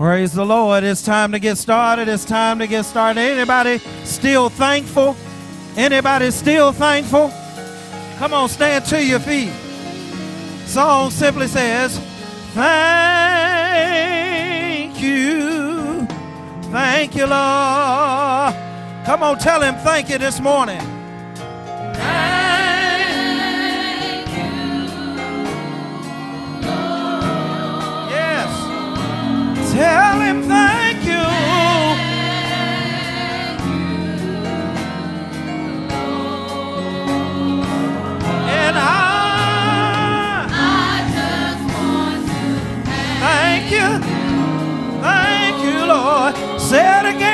Praise the Lord. It's time to get started. It's time to get started. Anybody still thankful? Anybody still thankful? Come on, stand to your feet. Song simply says, Thank you. Thank you, Lord. Come on, tell him thank you this morning. Tell him thank you. And I thank you. Thank you, Lord. Say it again.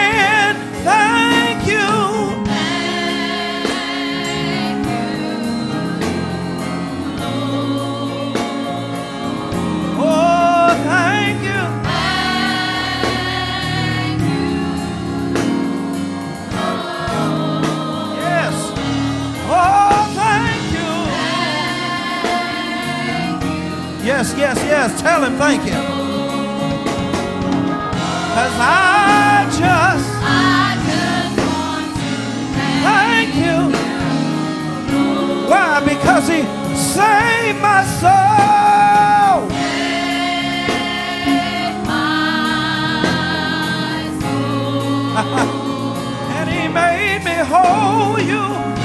Yes. Tell him thank you. Cause I just thank you. Why? Because he saved my soul. and he made me whole you.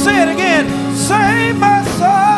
Say it again. Save my soul.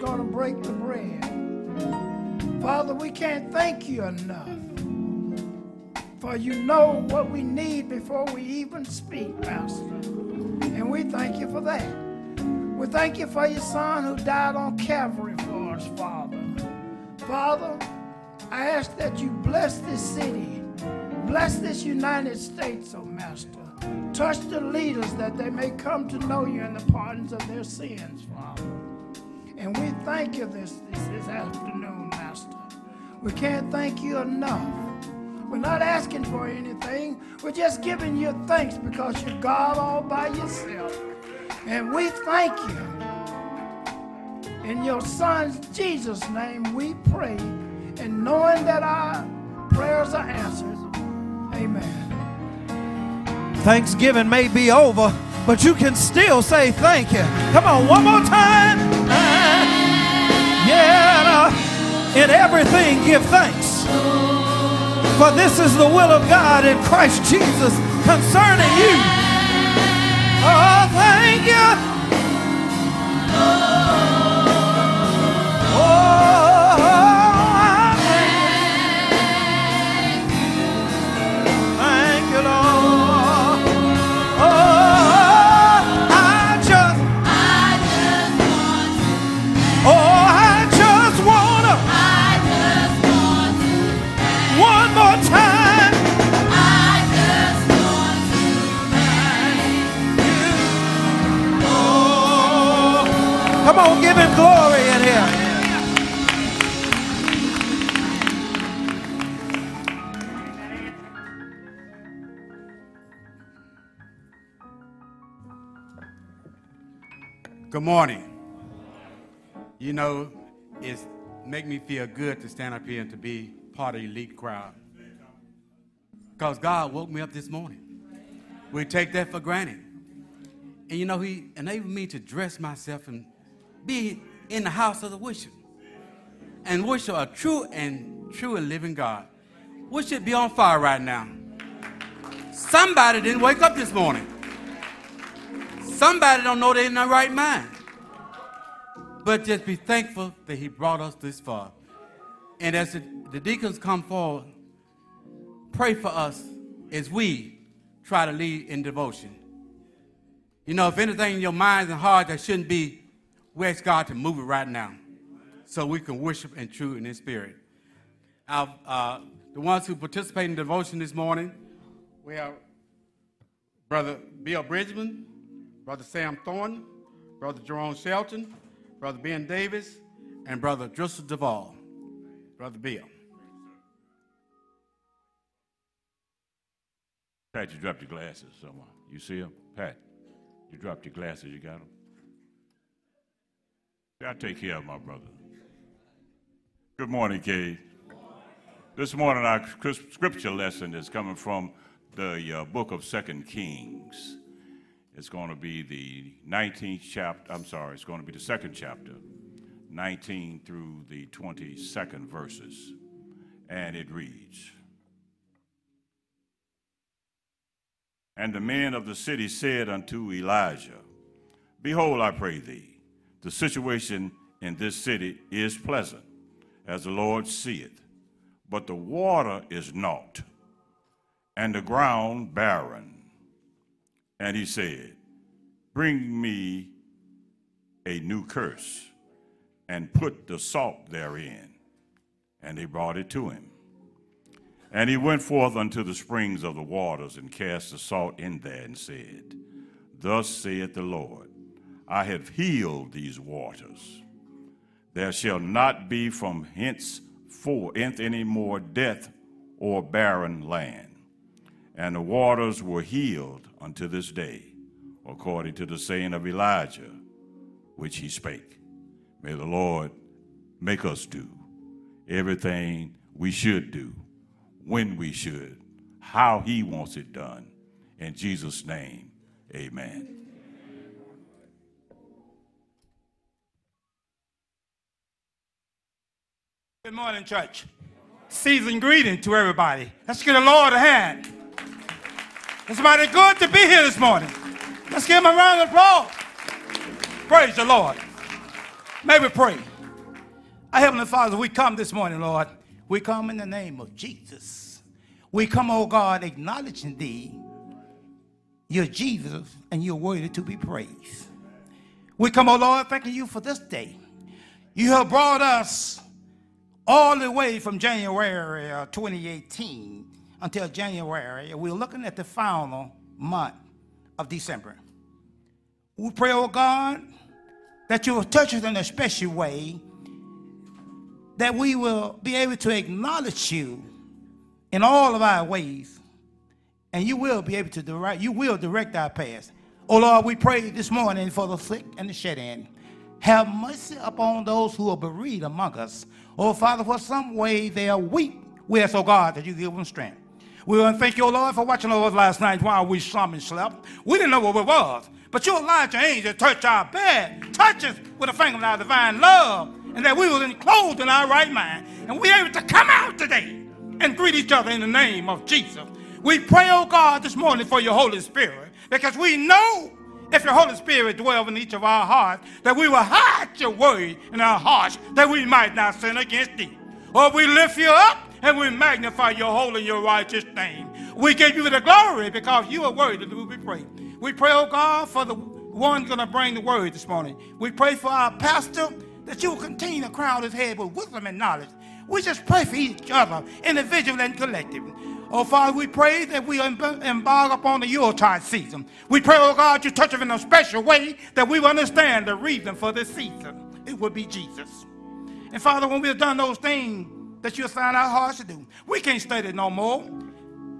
Going to break the bread. Father, we can't thank you enough. For you know what we need before we even speak, Master. And we thank you for that. We thank you for your son who died on Calvary for us, Father. Father, I ask that you bless this city. Bless this United States, oh Master. Touch the leaders that they may come to know you in the pardons of their sins, Father. And we thank you this, this, this afternoon, Master. We can't thank you enough. We're not asking for anything. We're just giving you thanks because you're God all by yourself. And we thank you. In your Son's Jesus' name we pray. And knowing that our prayers are answered. Amen. Thanksgiving may be over, but you can still say thank you. Come on, one more time. In everything give thanks. For this is the will of God in Christ Jesus concerning you. Oh, thank you. On, give him glory in here. Good morning. You know, it's make me feel good to stand up here and to be part of the elite crowd. Because God woke me up this morning. We take that for granted. And you know, He enabled me to dress myself and be in the house of the worship and worship a true and true and living God. We should be on fire right now. Somebody didn't wake up this morning. Somebody don't know they're in the right mind. But just be thankful that he brought us this far. And as the, the deacons come forward, pray for us as we try to lead in devotion. You know, if anything in your minds and heart that shouldn't be we ask God to move it right now so we can worship in truth and in spirit. Our, uh, the ones who participate in devotion this morning, we have Brother Bill Bridgman, Brother Sam Thornton, Brother Jerome Shelton, Brother Ben Davis, and Brother Joseph Duvall. Brother Bill. Pat, you dropped your glasses somewhere. You see them? Pat, you dropped your glasses. You got them? I take care of my brother. Good morning, Kay. This morning, our scripture lesson is coming from the uh, book of Second Kings. It's going to be the 19th chapter. I'm sorry, it's going to be the second chapter, 19 through the 22nd verses. And it reads And the men of the city said unto Elijah, Behold, I pray thee, the situation in this city is pleasant, as the Lord seeth, but the water is naught, and the ground barren. And he said, Bring me a new cruse, and put the salt therein. And they brought it to him. And he went forth unto the springs of the waters, and cast the salt in there, and said, Thus saith the Lord I have healed these waters. There shall not be from henceforth any more death or barren land. And the waters were healed unto this day, according to the saying of Elijah, which he spake. May the Lord make us do everything we should do, when we should, how he wants it done. In Jesus' name, amen. Good morning, church. Season greeting to everybody. Let's give the Lord a hand. It's mighty good to be here this morning. Let's give him a round of applause. Praise the Lord. May we pray. Our Heavenly Father, we come this morning, Lord. We come in the name of Jesus. We come, oh God, acknowledging thee. You're Jesus and you're worthy to be praised. We come, oh Lord, thanking you for this day. You have brought us all the way from January uh, 2018 until January, we're looking at the final month of December. We pray, oh God, that you will touch us in a special way, that we will be able to acknowledge you in all of our ways, and you will be able to direct, you will direct our paths. Oh Lord, we pray this morning for the sick and the shed in. Have mercy upon those who are bereaved among us. Oh, Father, for some way they are weak. We ask, oh God, that you give them strength. We want to thank you, oh Lord, for watching over us last night while we slumbered and slept. We didn't know what it was. But you allowed your angel to touch our bed, touch us with a finger of our divine love, and that we were clothed in our right mind. And we able to come out today and greet each other in the name of Jesus. We pray, oh God, this morning for your Holy Spirit because we know if your Holy Spirit dwells in each of our hearts, that we will hide your word in our hearts that we might not sin against thee. Or we lift you up and we magnify your holy and your righteous name. We give you the glory because you are worthy to be praised. We pray, oh God, for the one going to bring the word this morning. We pray for our pastor that you will continue to crown his head with wisdom and knowledge. We just pray for each other, individual and collective. Oh, Father, we pray that we embark upon the Yuletide season. We pray, oh God, you touch us in a special way that we understand the reason for this season. It would be Jesus. And Father, when we have done those things that you assign our hearts to do, we can't study no more.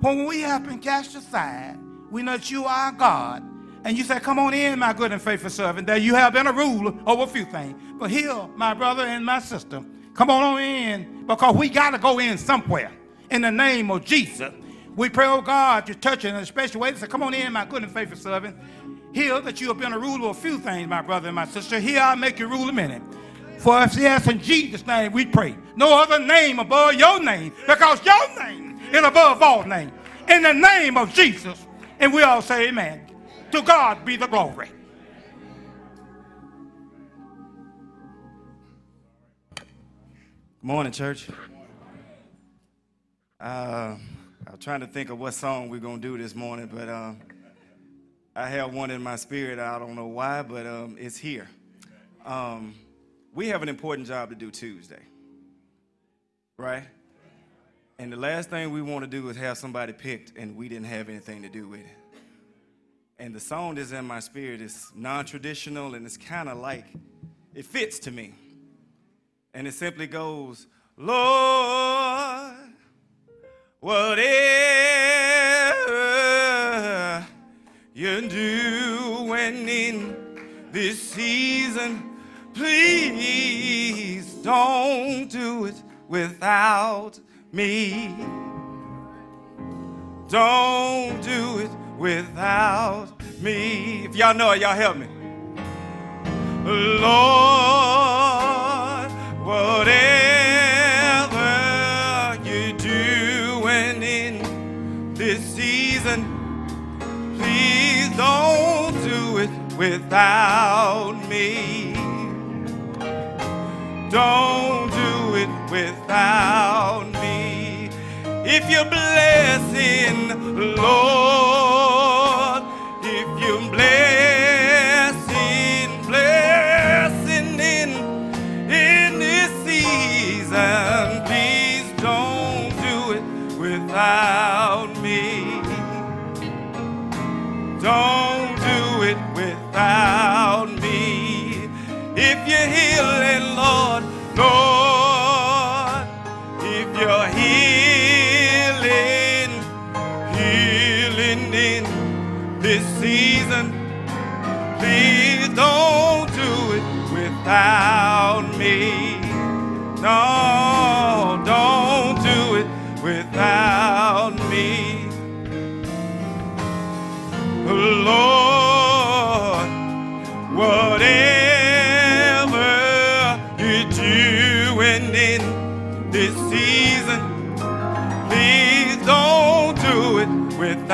When we have been cast aside, we know that you are God. And you say, Come on in, my good and faithful servant, that you have been a ruler over a few things. But here, my brother and my sister, come on in because we got to go in somewhere in the name of Jesus. We pray, oh God, you touch it in a special way. Say, come on in, my good and faithful servant. Here that you have been a ruler of a few things, my brother and my sister. Here I'll make you rule a minute. For if yes, in Jesus' name we pray. No other name above your name, because your name is above all names. In the name of Jesus. And we all say amen. To God be the glory. Good morning, church. Uh, I'm trying to think of what song we're going to do this morning, but uh, I have one in my spirit. I don't know why, but um, it's here. Um, we have an important job to do Tuesday, right? And the last thing we want to do is have somebody picked and we didn't have anything to do with it. And the song that's in my spirit is non traditional and it's kind of like, it fits to me. And it simply goes, Lord, Whatever you're doing in this season, please don't do it without me. Don't do it without me. If y'all know it, y'all help me. Lord, whatever. Without me. Don't do it without me. If you're blessing, Lord, if you're blessing, Healing, Lord, Lord, if you're healing, healing in this season, please don't do it without me. No,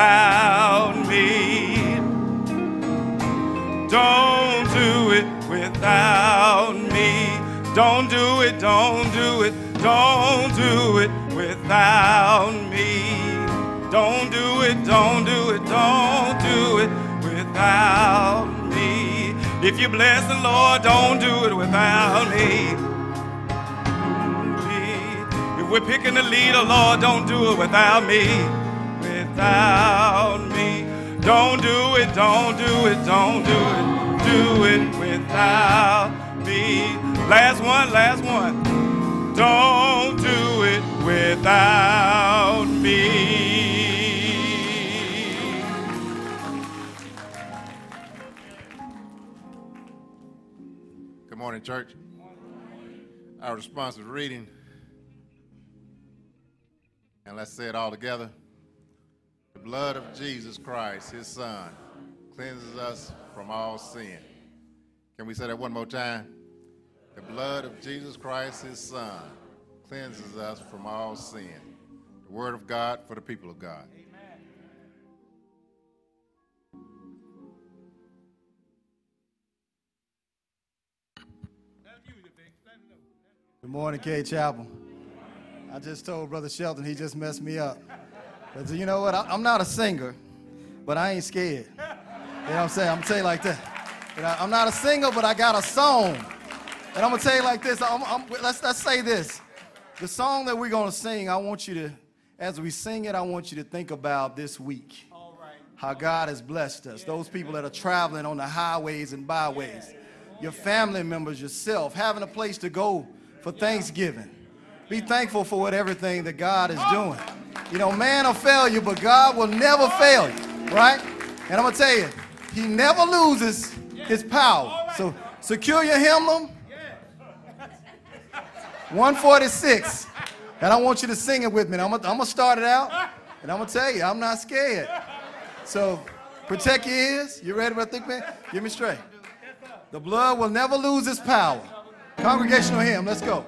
without me. Don't do it without me. Don't do it, don't do it, don't do it without me. Don't do it, don't do it, don't do it without me. If you bless the Lord, don't do it without me. If we're picking the leader, Lord, don't do it without me. Without me. Don't do it, don't do it, don't do it. Do it without me. Last one, last one. Don't do it without me. Good morning, church. Our response is reading. And let's say it all together. Blood of Jesus Christ, his son, cleanses us from all sin. Can we say that one more time? The blood of Jesus Christ, his son, cleanses us from all sin. the word of God for the people of God. Good morning, Cade Chapel. I just told Brother Shelton he just messed me up. But you know what? I, am not a singer, but I ain't scared. You know what I'm saying? I'm gonna tell you like that. You know, I'm not a singer, but I got a song. And I'm gonna tell you like this. I'm, I'm, let's, let's say this. The song that we're gonna sing, I want you to, as we sing it, I want you to think about this week. How God has blessed us. Those people that are traveling on the highways and byways. Your family members, yourself, having a place to go for Thanksgiving. Be thankful for what everything that God is oh. doing. You know, man will fail you, but God will never fail you, right? And I'm gonna tell you, He never loses His power. So secure your hymnal. 146. And I want you to sing it with me. I'm gonna, I'm gonna start it out, and I'm gonna tell you, I'm not scared. So protect your ears. You ready, brother Thick Man? Give me straight. The blood will never lose its power. Congregational hymn, let's go.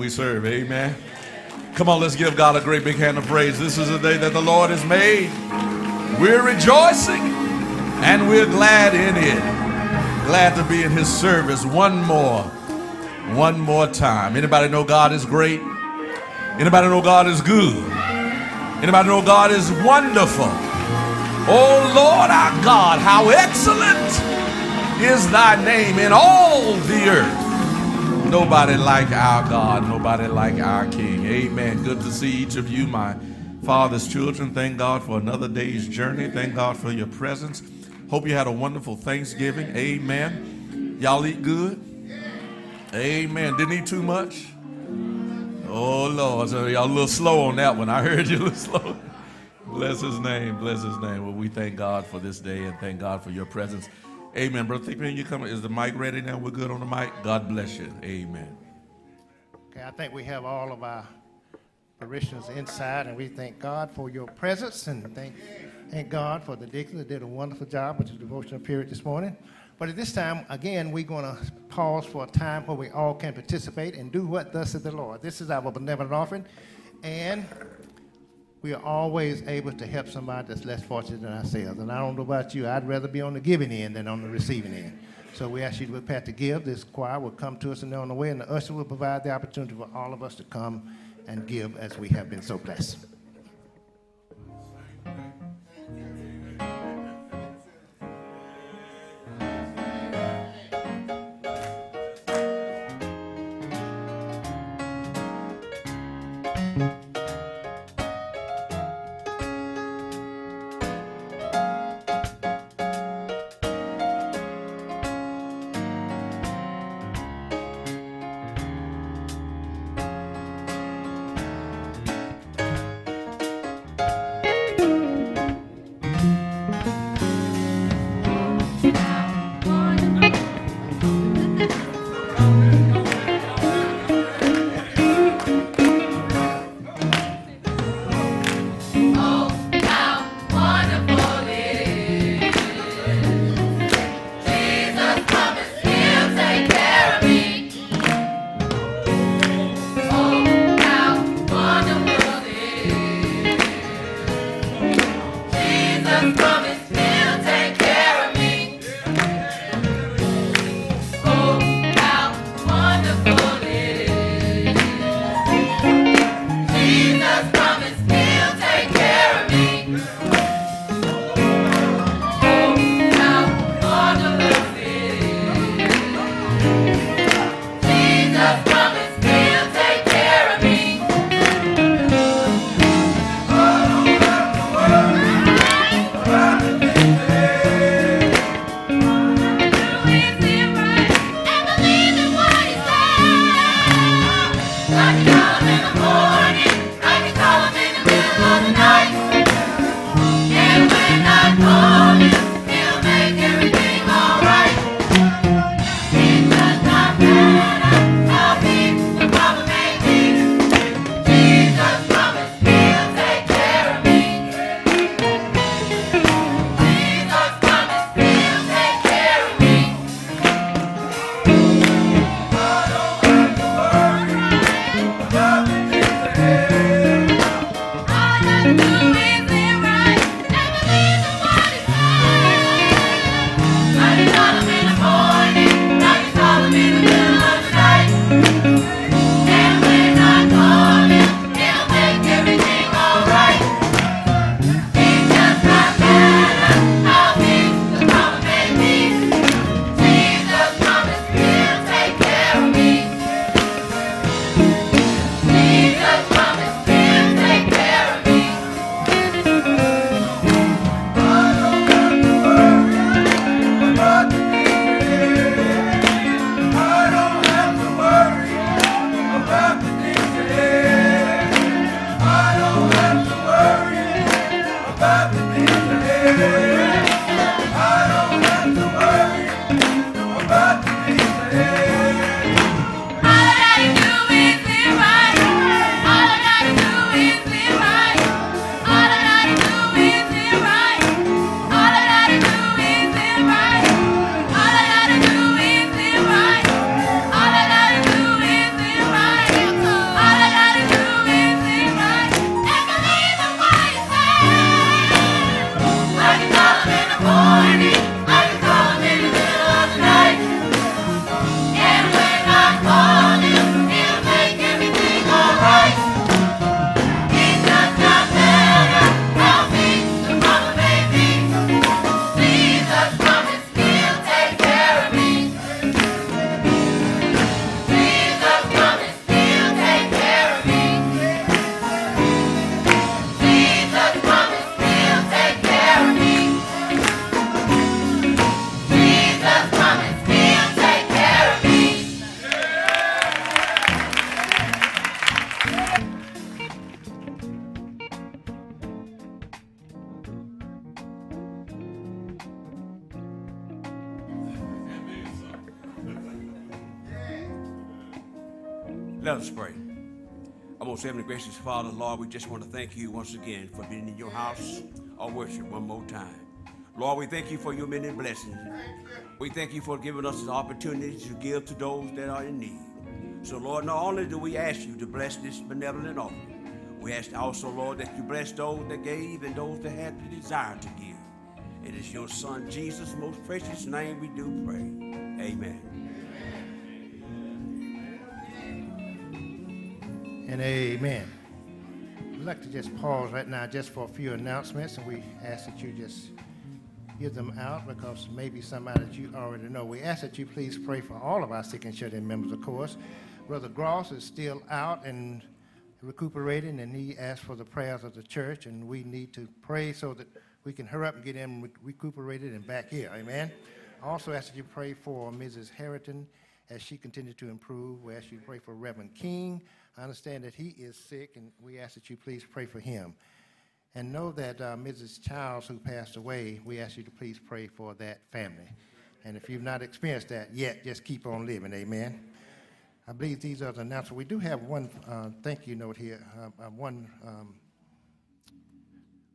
We serve. Amen. Come on, let's give God a great big hand of praise. This is a day that the Lord has made. We're rejoicing and we're glad in it. Glad to be in his service one more, one more time. Anybody know God is great? Anybody know God is good? Anybody know God is wonderful? Oh Lord our God, how excellent is thy name in all the earth. Nobody like our God, nobody like our King. Amen. Good to see each of you, my Father's children. Thank God for another day's journey. Thank God for your presence. Hope you had a wonderful Thanksgiving. Amen. Y'all eat good? Amen. Didn't eat too much? Oh, Lord. So y'all a little slow on that one. I heard you a little slow. Bless his name. Bless his name. Well, we thank God for this day and thank God for your presence. Amen. Brother Thickman, you coming? Is the mic ready now? We're good on the mic? God bless you. Amen. Okay, I think we have all of our parishioners inside, and we thank God for your presence and thank, thank God for the deacons that did a wonderful job with the devotional period this morning. But at this time, again, we're going to pause for a time where we all can participate and do what thus said the Lord. This is our benevolent offering, and we are always able to help somebody that's less fortunate than ourselves. And I don't know about you, I'd rather be on the giving end than on the receiving end. So we ask you to prepare to give. This choir will come to us and they're on the way, and the usher will provide the opportunity for all of us to come and give as we have been so blessed. Gracious Father, Lord, we just want to thank you once again for being in your house of worship one more time. Lord, we thank you for your many blessings. We thank you for giving us the opportunity to give to those that are in need. So, Lord, not only do we ask you to bless this benevolent offering, we ask also, Lord, that you bless those that gave and those that had the desire to give. It is your Son, Jesus' most precious name we do pray. Amen. And amen. I'd like to just pause right now just for a few announcements, and we ask that you just give them out because maybe somebody that you already know. We ask that you please pray for all of our sick and shut-in members, of course. Brother Gross is still out and recuperating, and he asked for the prayers of the church, and we need to pray so that we can hurry up and get him re- recuperated and back here. Amen. I also ask that you pray for Mrs. Harrington as she continues to improve. We ask you to pray for Reverend King. I understand that he is sick, and we ask that you please pray for him. And know that uh, Mrs. Childs, who passed away, we ask you to please pray for that family. And if you've not experienced that yet, just keep on living. Amen. I believe these are the announcements. We do have one uh, thank you note here. Uh, uh, one, um,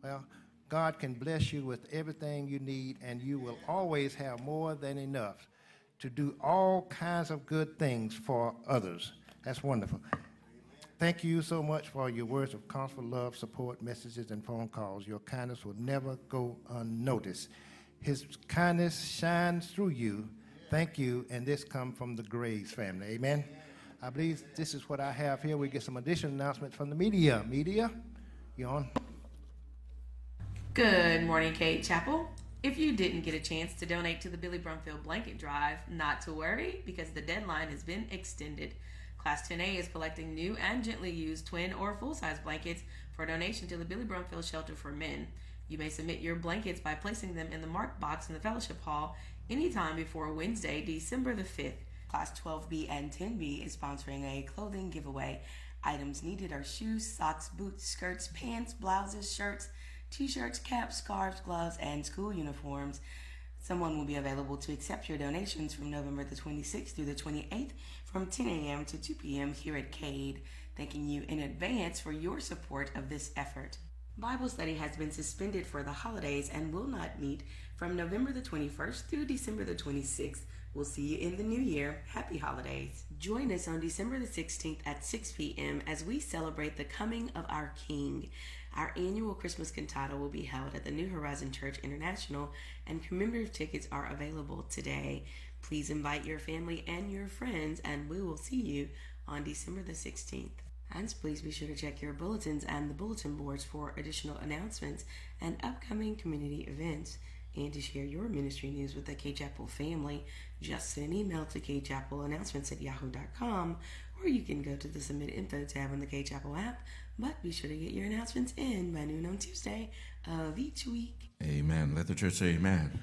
well, God can bless you with everything you need, and you will always have more than enough to do all kinds of good things for others. That's wonderful. Thank you so much for your words of comfort, love, support, messages, and phone calls. Your kindness will never go unnoticed. His kindness shines through you. Thank you, and this comes from the Graves family. Amen. I believe this is what I have here. We get some additional announcements from the media. Media, you on? Good morning, Cade Chapel. If you didn't get a chance to donate to the Billy Brumfield Blanket Drive, not to worry because the deadline has been extended. Class 10A is collecting new and gently used twin or full size blankets for donation to the Billy Brumfield Shelter for Men. You may submit your blankets by placing them in the marked box in the fellowship hall anytime before Wednesday, December the 5th. Class 12B and 10B is sponsoring a clothing giveaway. Items needed are shoes, socks, boots, skirts, pants, blouses, shirts, t shirts, caps, scarves, gloves, and school uniforms. Someone will be available to accept your donations from November the 26th through the 28th from 10 a.m. to 2 p.m. here at CADE. Thanking you in advance for your support of this effort. Bible study has been suspended for the holidays and will not meet from November the 21st through December the 26th. We'll see you in the new year. Happy holidays. Join us on December the 16th at 6 p.m. as we celebrate the coming of our King. Our annual Christmas cantata will be held at the New Horizon Church International, and commemorative tickets are available today. Please invite your family and your friends, and we will see you on December the 16th. And please be sure to check your bulletins and the bulletin boards for additional announcements and upcoming community events. And to share your ministry news with the Cade Chapel family, just send an email to kchapelannouncements at yahoo.com or you can go to the Submit Info tab on the Cade Chapel app. But be sure to get your announcements in by noon on Tuesday of each week. Amen. Let the church say amen.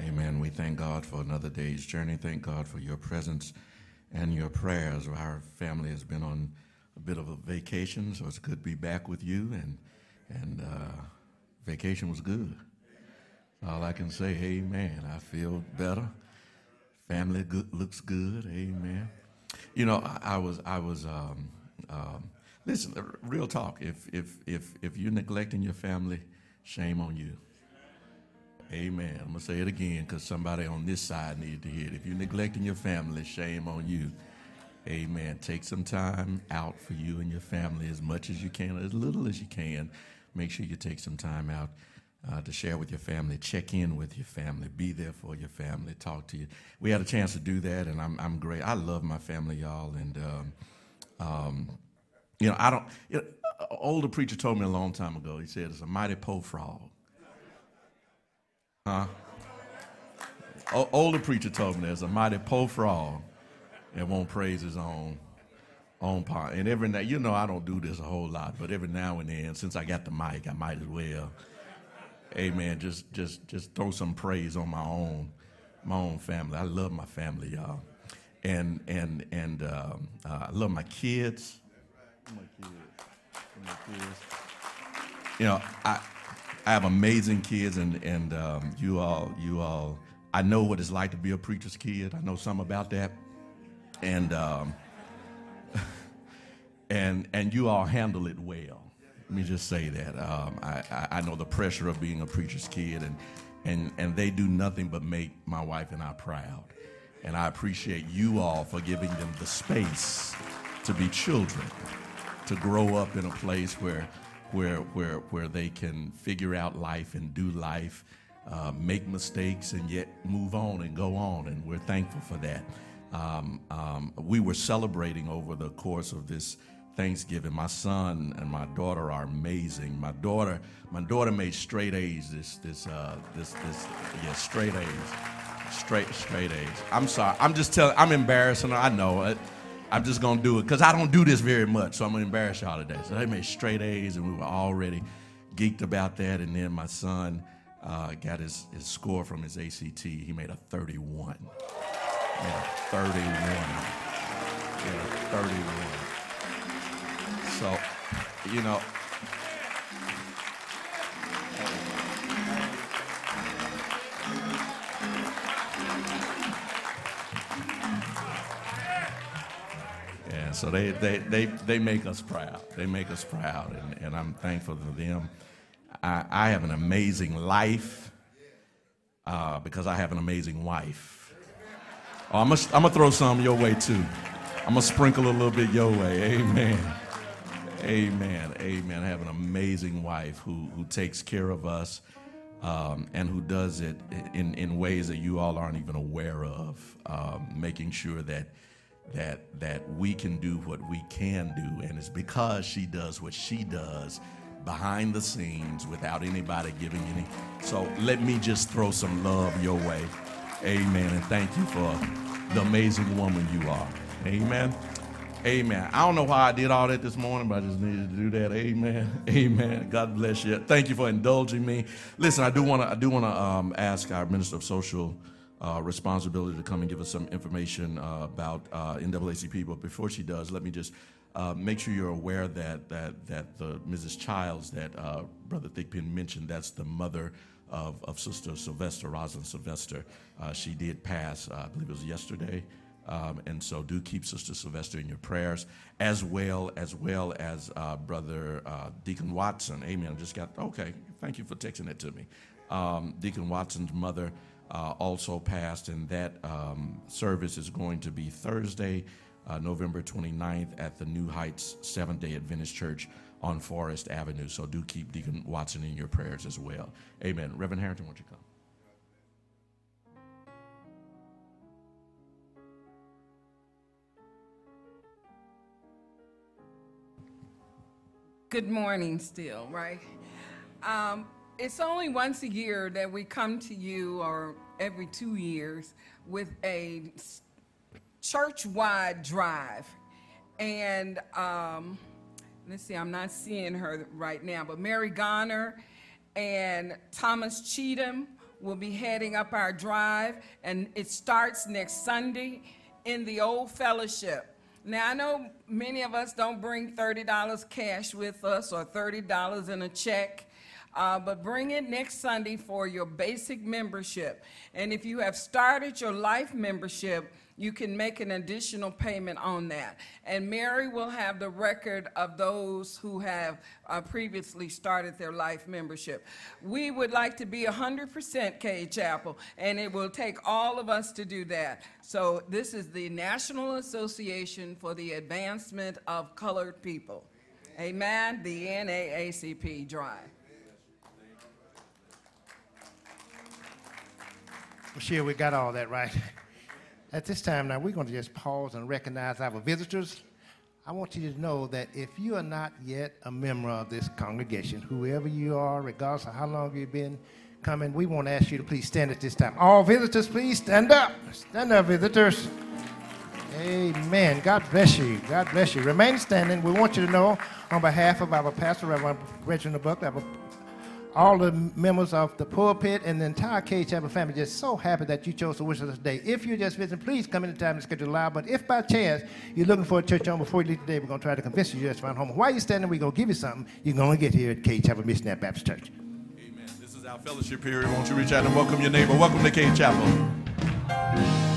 Amen. We thank God for another day's journey. Thank God for your presence and your prayers. Our family has been on a bit of a vacation, so it's good to be back with you. And and uh, vacation was good. All I can say, amen. I feel better. Family good, looks good. Amen. You know, I, I was I was um, um, listen. Real talk. If if if if you're neglecting your family, shame on you. Amen. I'm gonna say it again because somebody on this side needed to hear it. If you're neglecting your family, shame on you. Amen. Take some time out for you and your family as much as you can, as little as you can. Make sure you take some time out uh, to share with your family, check in with your family, be there for your family, talk to you. We had a chance to do that, and I'm, I'm great. I love my family, y'all. And, um, um, you know, I don't, you know, older preacher told me a long time ago, he said, it's a mighty po frog. Huh? O- older preacher told me there's a mighty po frog that won't praise his own own part. And every now, you know, I don't do this a whole lot, but every now and then, since I got the mic, I might as well. Amen. Just, just, just throw some praise on my own, my own family. I love my family, y'all, and and and um, uh, I love my kids. My kids, my kids. You know, I I have amazing kids, and and um, you all, you all. I know what it's like to be a preacher's kid. I know something about that, and um, and and you all handle it well. Let me just say that. Um, I, I, I know the pressure of being a preacher's kid, and and and they do nothing but make my wife and I proud. And I appreciate you all for giving them the space to be children, to grow up in a place where where where where they can figure out life and do life, uh, make mistakes, and yet move on and go on. And we're thankful for that. Um, um, we were celebrating over the course of this Thanksgiving. My son and my daughter are amazing. My daughter, my daughter made straight A's this this uh, this this yeah straight A's, straight straight A's. I'm sorry. I'm just telling. I'm embarrassing. I know it. I'm just gonna do it because I don't do this very much. So I'm gonna embarrass y'all today. So they made straight A's, and we were already geeked about that. And then my son uh, got his, his score from his ACT. He made a 31. Made a 31. Made a 31. So, you know, so they, they, they, they make us proud. They make us proud, and, and I'm thankful to them. I, I have an amazing life uh, because I have an amazing wife. Oh, I'm going to throw some your way too. I'm going to sprinkle a little bit your way. Amen. Amen. Amen. I have an amazing wife who, who takes care of us um, and who does it in, in ways that you all aren't even aware of, um, making sure that, that, that we can do what we can do. And it's because she does what she does behind the scenes without anybody giving any. So let me just throw some love your way. Amen. And thank you for the amazing woman you are. Amen. Amen. I don't know why I did all that this morning, but I just needed to do that. Amen. Amen. God bless you. Thank you for indulging me. Listen, I do want to. I do want to um, ask our minister of social uh, responsibility to come and give us some information uh, about uh, NAACP. But before she does, let me just uh, make sure you're aware that that that the Mrs. Childs that uh, Brother Thigpen mentioned, that's the mother of, of Sister Sylvester, Rosalind Sylvester. Uh, she did pass, I believe it was yesterday. Um, and so do keep Sister Sylvester in your prayers, as well as well as uh, Brother uh, Deacon Watson. Amen. I just got okay. Thank you for texting it to me. Um, Deacon Watson's mother uh, also passed, and that um, service is going to be Thursday, uh, November 29th at the New Heights Seventh Day Adventist Church on Forest Avenue. So do keep Deacon Watson in your prayers as well. Amen. Reverend Harrington, won't you come? Good morning, still, right? Um, it's only once a year that we come to you, or every two years, with a church wide drive. And um, let's see, I'm not seeing her right now, but Mary Goner and Thomas Cheatham will be heading up our drive, and it starts next Sunday in the old fellowship. Now, I know many of us don't bring $30 cash with us or $30 in a check, uh, but bring it next Sunday for your basic membership. And if you have started your life membership, you can make an additional payment on that. And Mary will have the record of those who have uh, previously started their life membership. We would like to be 100% Cade Chapel, and it will take all of us to do that. So, this is the National Association for the Advancement of Colored People. Amen. The NAACP Drive. Michelle, we got all that right. At this time now, we're going to just pause and recognize our visitors. I want you to know that if you are not yet a member of this congregation, whoever you are, regardless of how long you've been coming, we want to ask you to please stand at this time. All visitors, please stand up. Stand up, visitors. Amen. God bless you. God bless you. Remain standing. We want you to know, on behalf of our pastor, Reverend Reginald Buck, our all the members of the pulpit and the entire Cade Chapel family just so happy that you chose to worship us today. If you're just visiting, please come anytime and schedule live. But if by chance you're looking for a church home before you leave today, we're going to try to convince you to just find home. While you're standing, we're going to give you something you're going to get here at Cade Chapel Missionary Baptist Church. Amen. This is our fellowship period. Won't you reach out and welcome your neighbor? Welcome to Cade Chapel.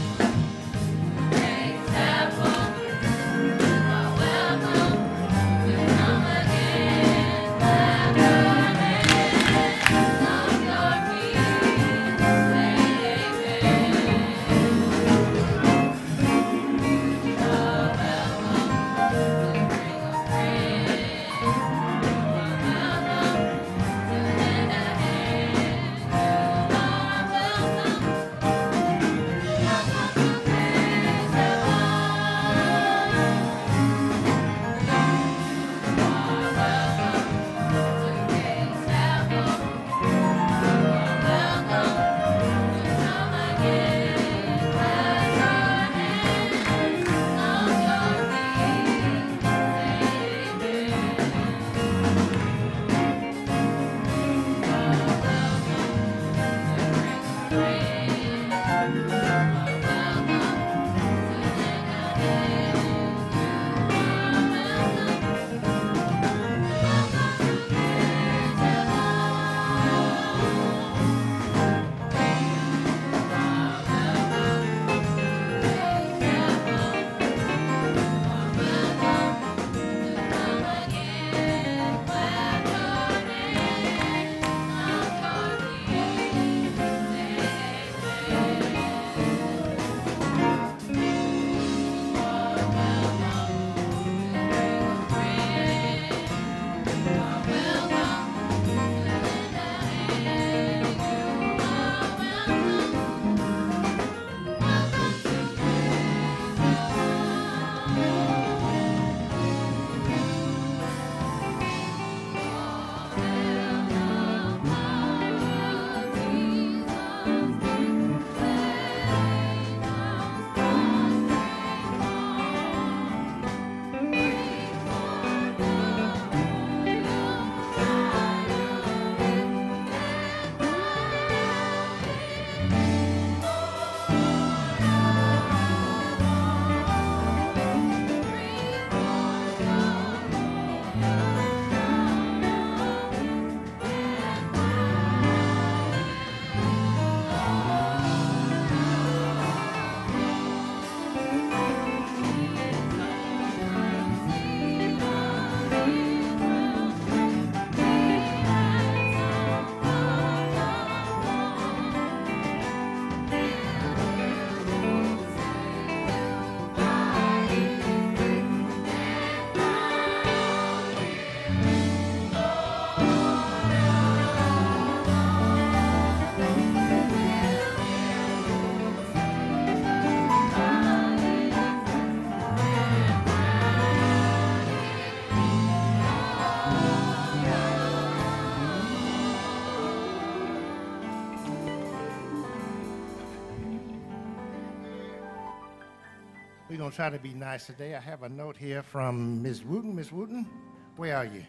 We're going to try to be nice today. I have a note here from Ms. Wooten. Ms. Wooten, where are you?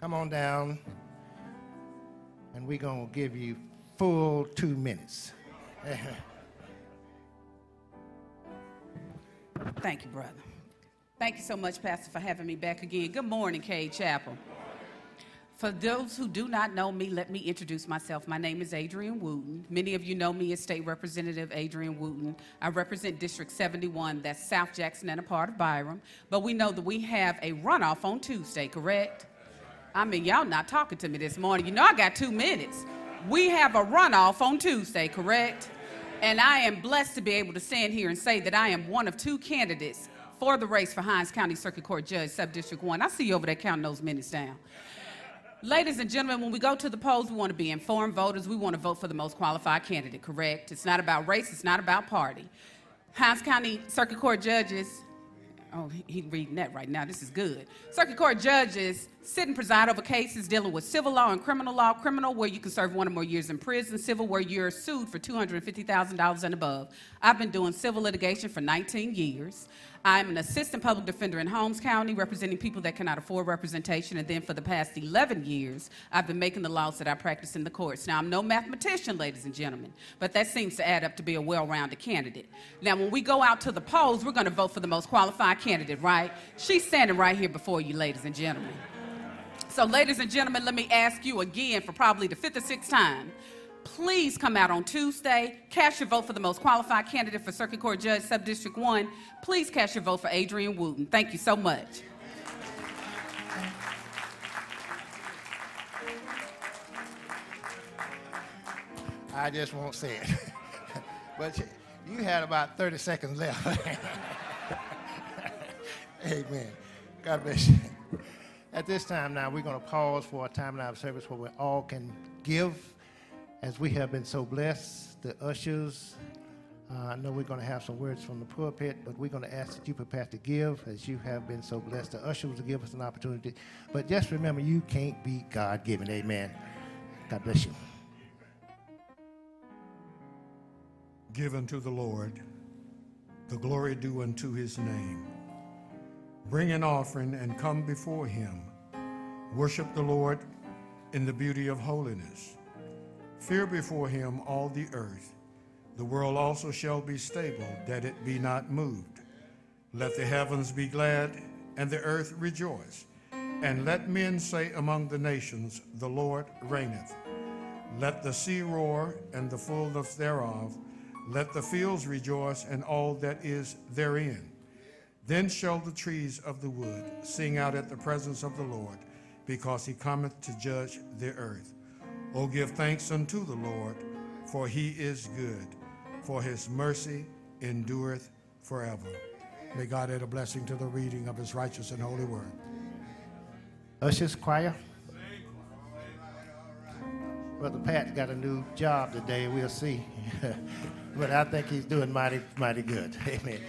Come on down, and we're going to give you full two minutes. Thank you, brother. Thank you so much, Pastor, for having me back again. Good morning, Cade Chapel. For those who do not know me, let me introduce myself. My name is Adrienne Wooten. Many of you know me as State Representative Adrienne Wooten. I represent District 71, that's South Jackson and a part of Byram. But we know that we have a runoff on Tuesday, correct? I mean, y'all not talking to me this morning. You know I got two minutes. We have a runoff on Tuesday, correct? And I am blessed to be able to stand here and say that I am one of two candidates for the race for Hinds County Circuit Court Judge, Subdistrict 1. I see you over there counting those minutes down. Ladies and gentlemen, when we go to the polls, we want to be informed voters. We want to vote for the most qualified candidate, correct? It's not about race, it's not about party. Hinds County Circuit Court judges, oh, he's reading that right now. This is good. Circuit Court judges sit and preside over cases dealing with civil law and criminal law. Criminal, where you can serve one or more years in prison. Civil, where you're sued for $250,000 and above. I've been doing civil litigation for 19 years. I'm an assistant public defender in Holmes County, representing people that cannot afford representation. And then for the past 11 years, I've been making the laws that I practice in the courts. Now, I'm no mathematician, ladies and gentlemen, but that seems to add up to be a well rounded candidate. Now, when we go out to the polls, we're going to vote for the most qualified candidate, right? She's standing right here before you, ladies and gentlemen. So, ladies and gentlemen, let me ask you again for probably the fifth or sixth time please come out on Tuesday. Cast your vote for the most qualified candidate for Circuit Court Judge Subdistrict 1. Please cast your vote for Adrienne Wooten. Thank you so much. I just won't say it. but you, had about 30 seconds left. Amen. God bless you. At this time now, we're going to pause for a time our service where we all can give as we have been so blessed, the ushers, uh, I know we're going to have some words from the pulpit, but we're going to ask that you prepare to give as you have been so blessed. The ushers will give us an opportunity. But just remember, you can't be God given. Amen. God bless you. Give unto the Lord the glory due unto his name. Bring an offering and come before him. Worship the Lord in the beauty of holiness. Fear before him all the earth. The world also shall be stable, that it be not moved. Let the heavens be glad, and the earth rejoice. And let men say among the nations, The Lord reigneth. Let the sea roar, and the fullness thereof. Let the fields rejoice, and all that is therein. Then shall the trees of the wood sing out at the presence of the Lord, because he cometh to judge the earth. Oh, give thanks unto the Lord, for he is good, for his mercy endureth forever. May God add a blessing to the reading of his righteous and holy word. Ushers, choir. Brother Pat got a new job today. We'll see. but I think he's doing mighty, mighty good. Amen.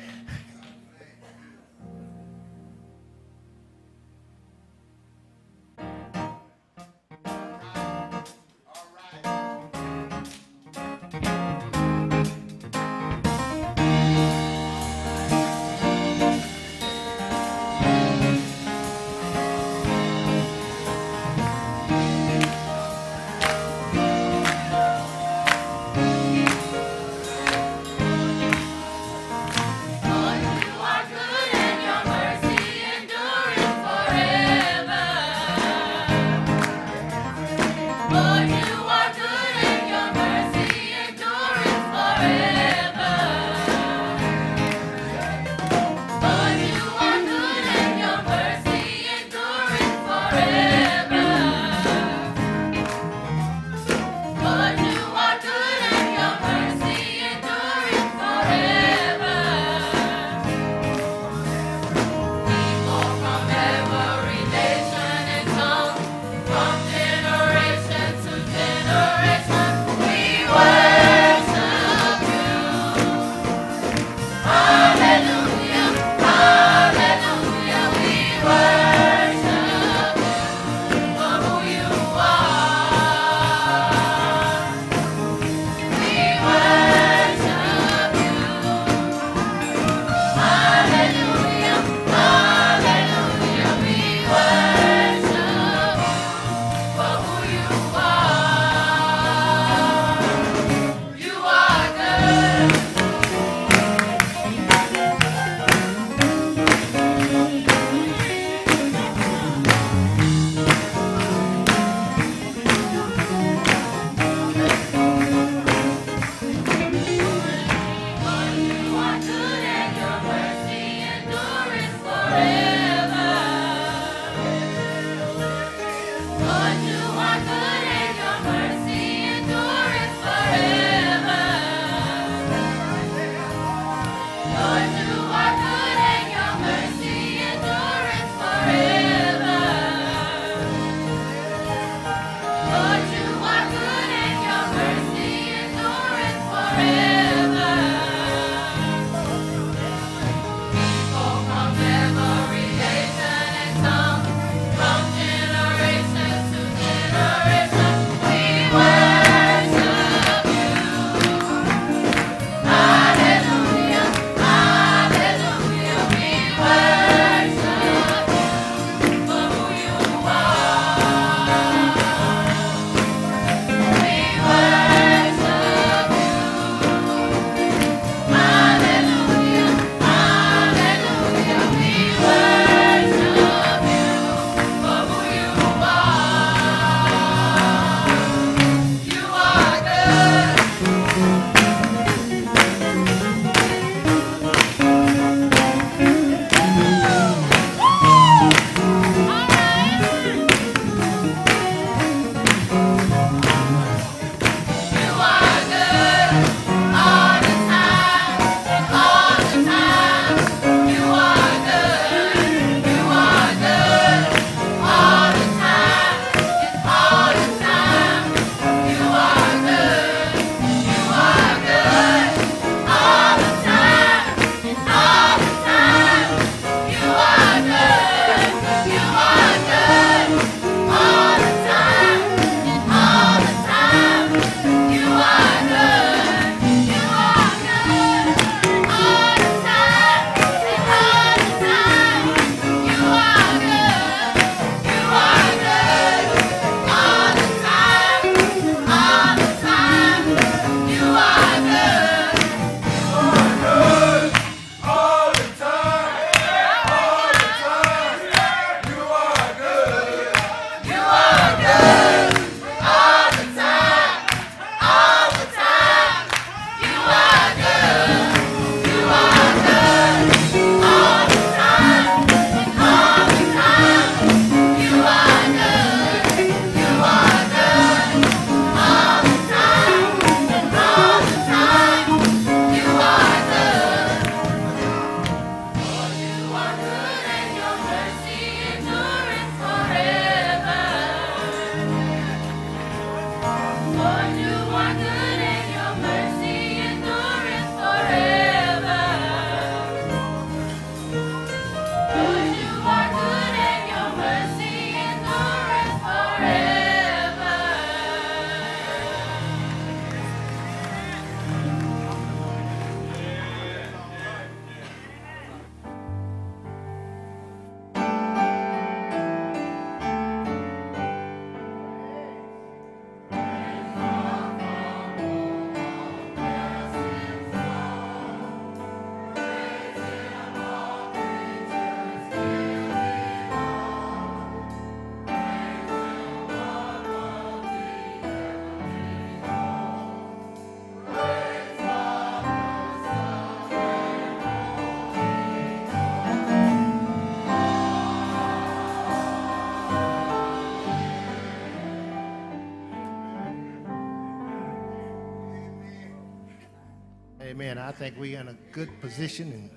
Think we're in a good position and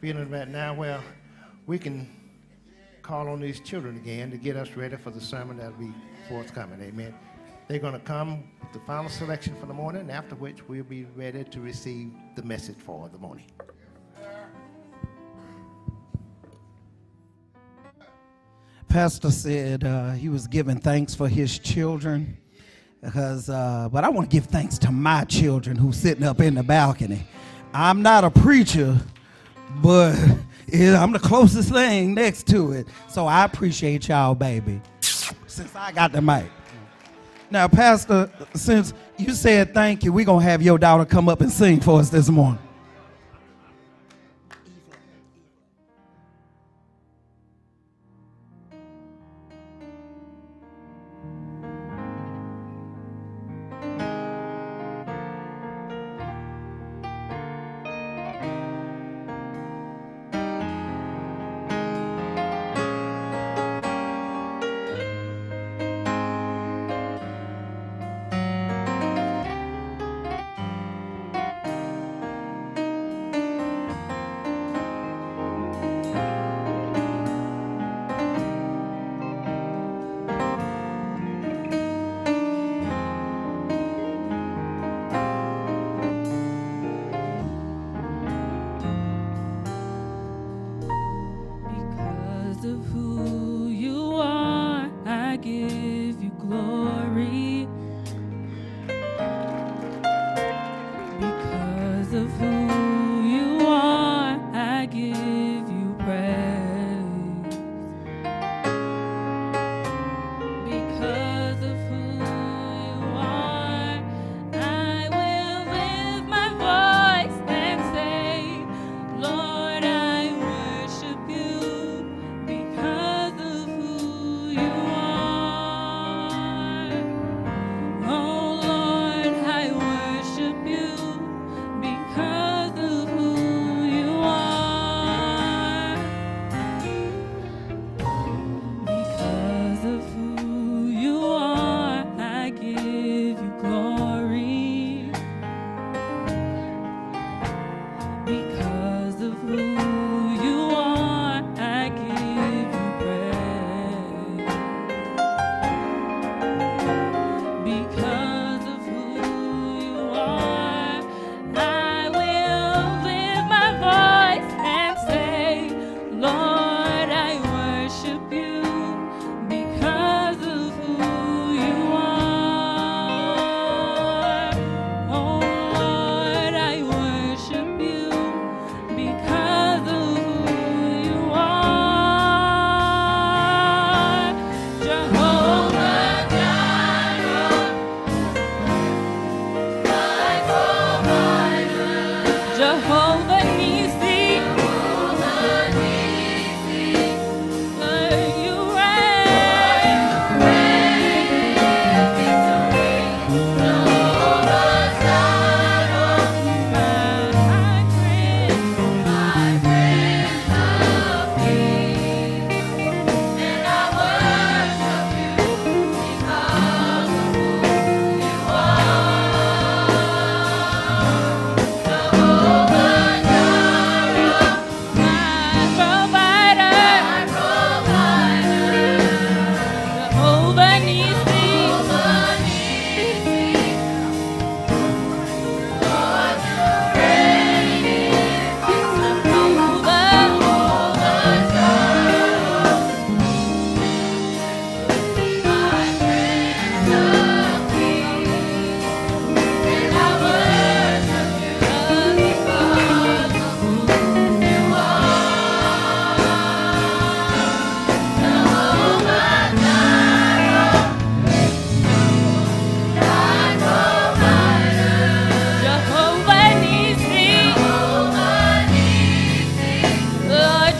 feeling right now well, we can call on these children again to get us ready for the sermon that'll be forthcoming. Amen. They're going to come with the final selection for the morning, after which we'll be ready to receive the message for the morning. Pastor said uh, he was giving thanks for his children. Because, uh, but I want to give thanks to my children who's sitting up in the balcony. I'm not a preacher, but I'm the closest thing next to it. So I appreciate y'all, baby, since I got the mic. Now, Pastor, since you said thank you, we're going to have your daughter come up and sing for us this morning.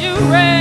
You reign.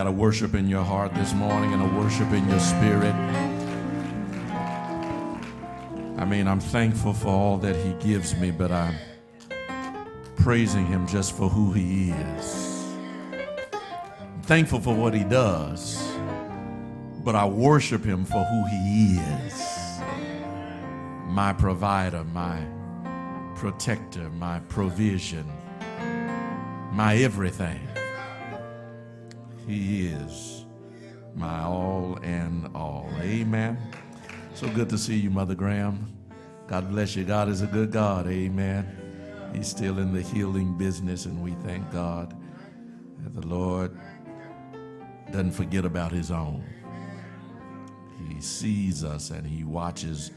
Got a worship in your heart this morning and a worship in your spirit? I mean, I'm thankful for all that He gives me, but I'm praising Him just for who He is. I'm thankful for what He does, but I worship Him for who He is my provider, my protector, my provision, my everything. He is my all and all. Amen. So good to see you, Mother Graham. God bless you. God is a good God. Amen. He's still in the healing business, and we thank God that the Lord doesn't forget about his own. He sees us and he watches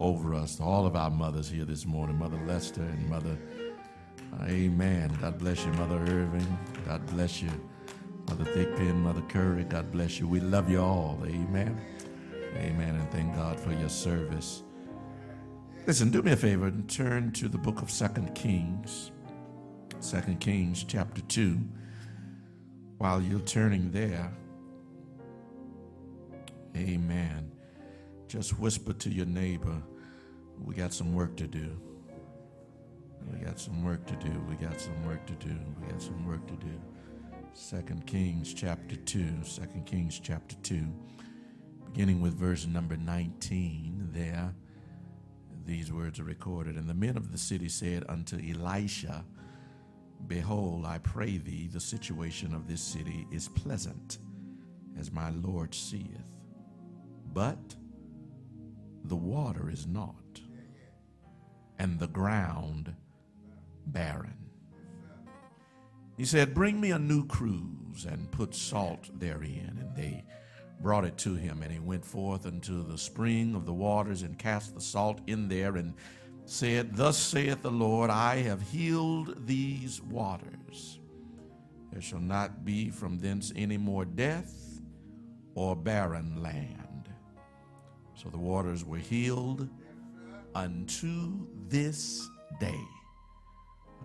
over us. All of our mothers here this morning, Mother Lester and Mother, Amen. God bless you, Mother Irving. God bless you, Mother Thickpen, Mother Curry. God bless you. We love you all. Amen. Amen. And thank God for your service. Listen, do me a favor and turn to the book of Second Kings. Second Kings chapter 2. While you're turning there, amen. Just whisper to your neighbor, we got some work to do. We got some work to do. We got some work to do. We got some work to do. Second Kings chapter 2. Second Kings chapter 2. Beginning with verse number 19 there. These words are recorded. And the men of the city said unto Elisha, Behold, I pray thee, the situation of this city is pleasant, as my Lord seeth. But the water is not, and the ground barren. He said, Bring me a new cruse and put salt therein. And they brought it to him, and he went forth unto the spring of the waters and cast the salt in there and said, Thus saith the Lord, I have healed these waters. There shall not be from thence any more death or barren land. So the waters were healed unto this day,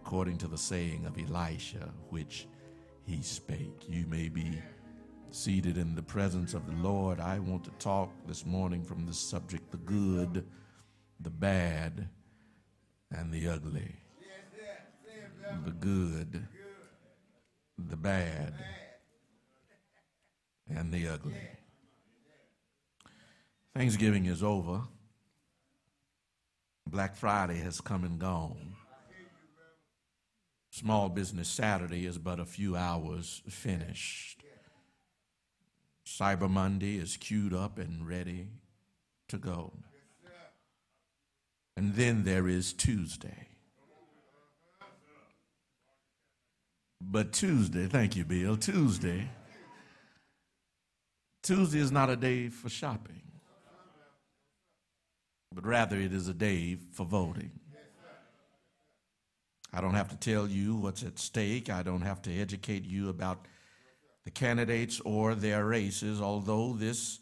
according to the saying of Elisha, which he spake. You may be seated in the presence of the Lord. I want to talk this morning from the subject the good, the bad, and the ugly. The good, the bad, and the ugly. Thanksgiving is over. Black Friday has come and gone. Small Business Saturday is but a few hours finished. Cyber Monday is queued up and ready to go. And then there is Tuesday. But Tuesday, thank you, Bill, Tuesday, Tuesday is not a day for shopping, but rather it is a day for voting. I don't have to tell you what's at stake. I don't have to educate you about the candidates or their races, although this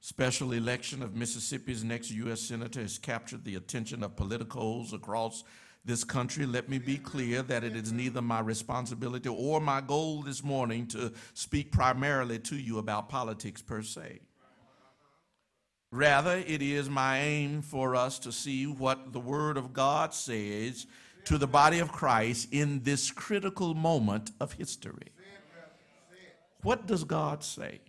special election of Mississippi's next U.S. Senator has captured the attention of politicos across this country. Let me be clear that it is neither my responsibility or my goal this morning to speak primarily to you about politics per se. Rather, it is my aim for us to see what the Word of God says to the body of Christ in this critical moment of history. What does God say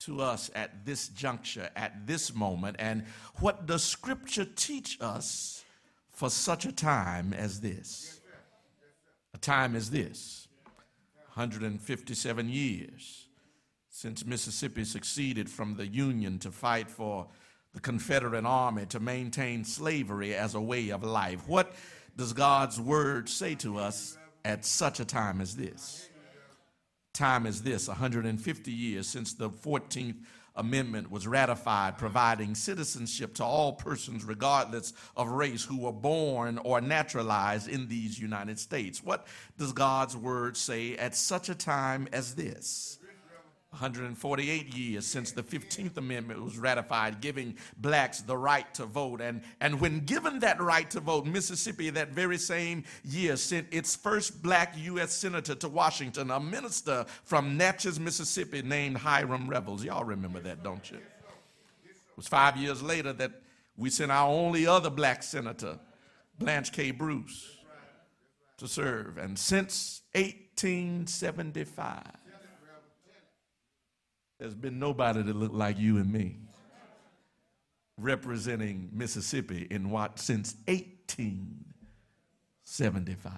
to us at this juncture, at this moment, and what does Scripture teach us for such a time as this? A time as this 157 years since Mississippi succeeded from the Union to fight for the Confederate Army to maintain slavery as a way of life. What does God's Word say to us at such a time as this? Time as this, 150 years since the 14th Amendment was ratified, providing citizenship to all persons, regardless of race, who were born or naturalized in these United States. What does God's Word say at such a time as this? 148 years since the 15th Amendment was ratified, giving blacks the right to vote. And, and when given that right to vote, Mississippi that very same year sent its first black U.S. Senator to Washington, a minister from Natchez, Mississippi named Hiram Revels. Y'all remember that, don't you? It was five years later that we sent our only other black senator, Blanche K. Bruce, to serve. And since 1875, there's been nobody that looked like you and me representing Mississippi in what since 1875.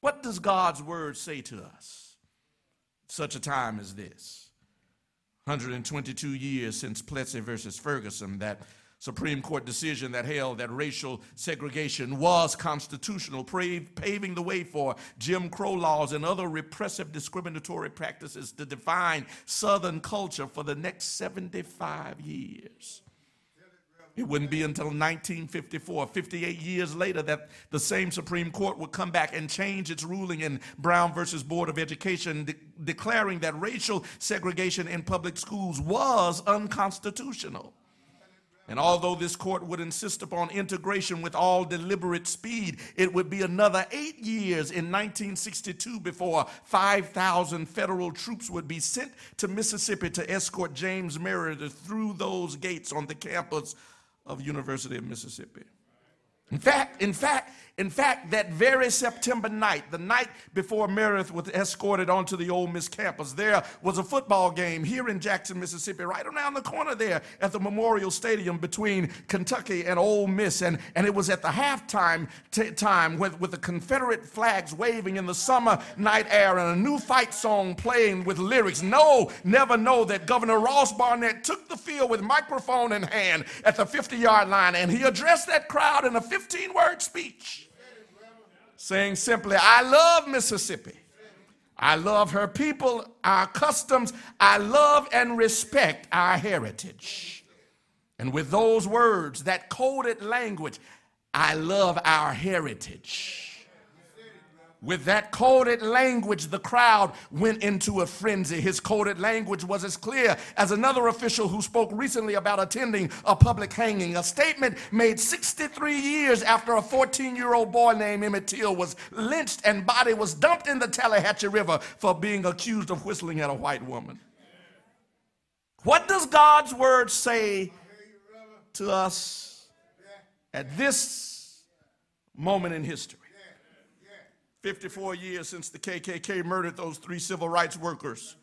What does God's word say to us? Such a time as this. 122 years since Plessy versus Ferguson, that Supreme Court decision that held that racial segregation was constitutional, paving the way for Jim Crow laws and other repressive discriminatory practices to define Southern culture for the next 75 years. It wouldn't be until 1954, 58 years later, that the same Supreme Court would come back and change its ruling in Brown versus Board of Education, de declaring that racial segregation in public schools was unconstitutional. And although this court would insist upon integration with all deliberate speed, it would be another eight years in 1962 before 5,000 federal troops would be sent to Mississippi to escort James Meredith through those gates on the campus of University of Mississippi. In fact, in fact, in fact, that very September night, the night before Meredith was escorted onto the Ole Miss campus, there was a football game here in Jackson, Mississippi, right around the corner there at the Memorial Stadium between Kentucky and Ole Miss. And, and it was at the halftime time with, with the Confederate flags waving in the summer night air and a new fight song playing with lyrics. No, never know that Governor Ross Barnett took the field with microphone in hand at the 50 yard line and he addressed that crowd in a 15 word speech saying simply, I love Mississippi. I love her people, our customs. I love and respect our heritage. And with those words, that coded language, I love our heritage. With that coded language, the crowd went into a frenzy. His coded language was as clear as another official who spoke recently about attending a public hanging. A statement made 63 years after a 14 year old boy named Emmett Till was lynched and body was dumped in the Tallahatchie River for being accused of whistling at a white woman. What does God's word say to us at this moment in history? 54 years since the KKK murdered those three civil rights workers.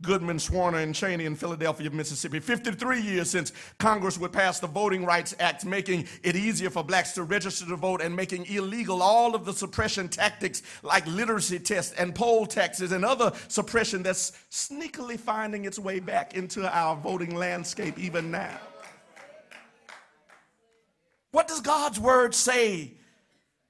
Goodman, Schwerner, and Chaney in Philadelphia, Mississippi. 53 years since Congress would pass the Voting Rights Act, making it easier for blacks to register to vote and making illegal all of the suppression tactics like literacy tests and poll taxes and other suppression that's sneakily finding its way back into our voting landscape even now. What does God's word say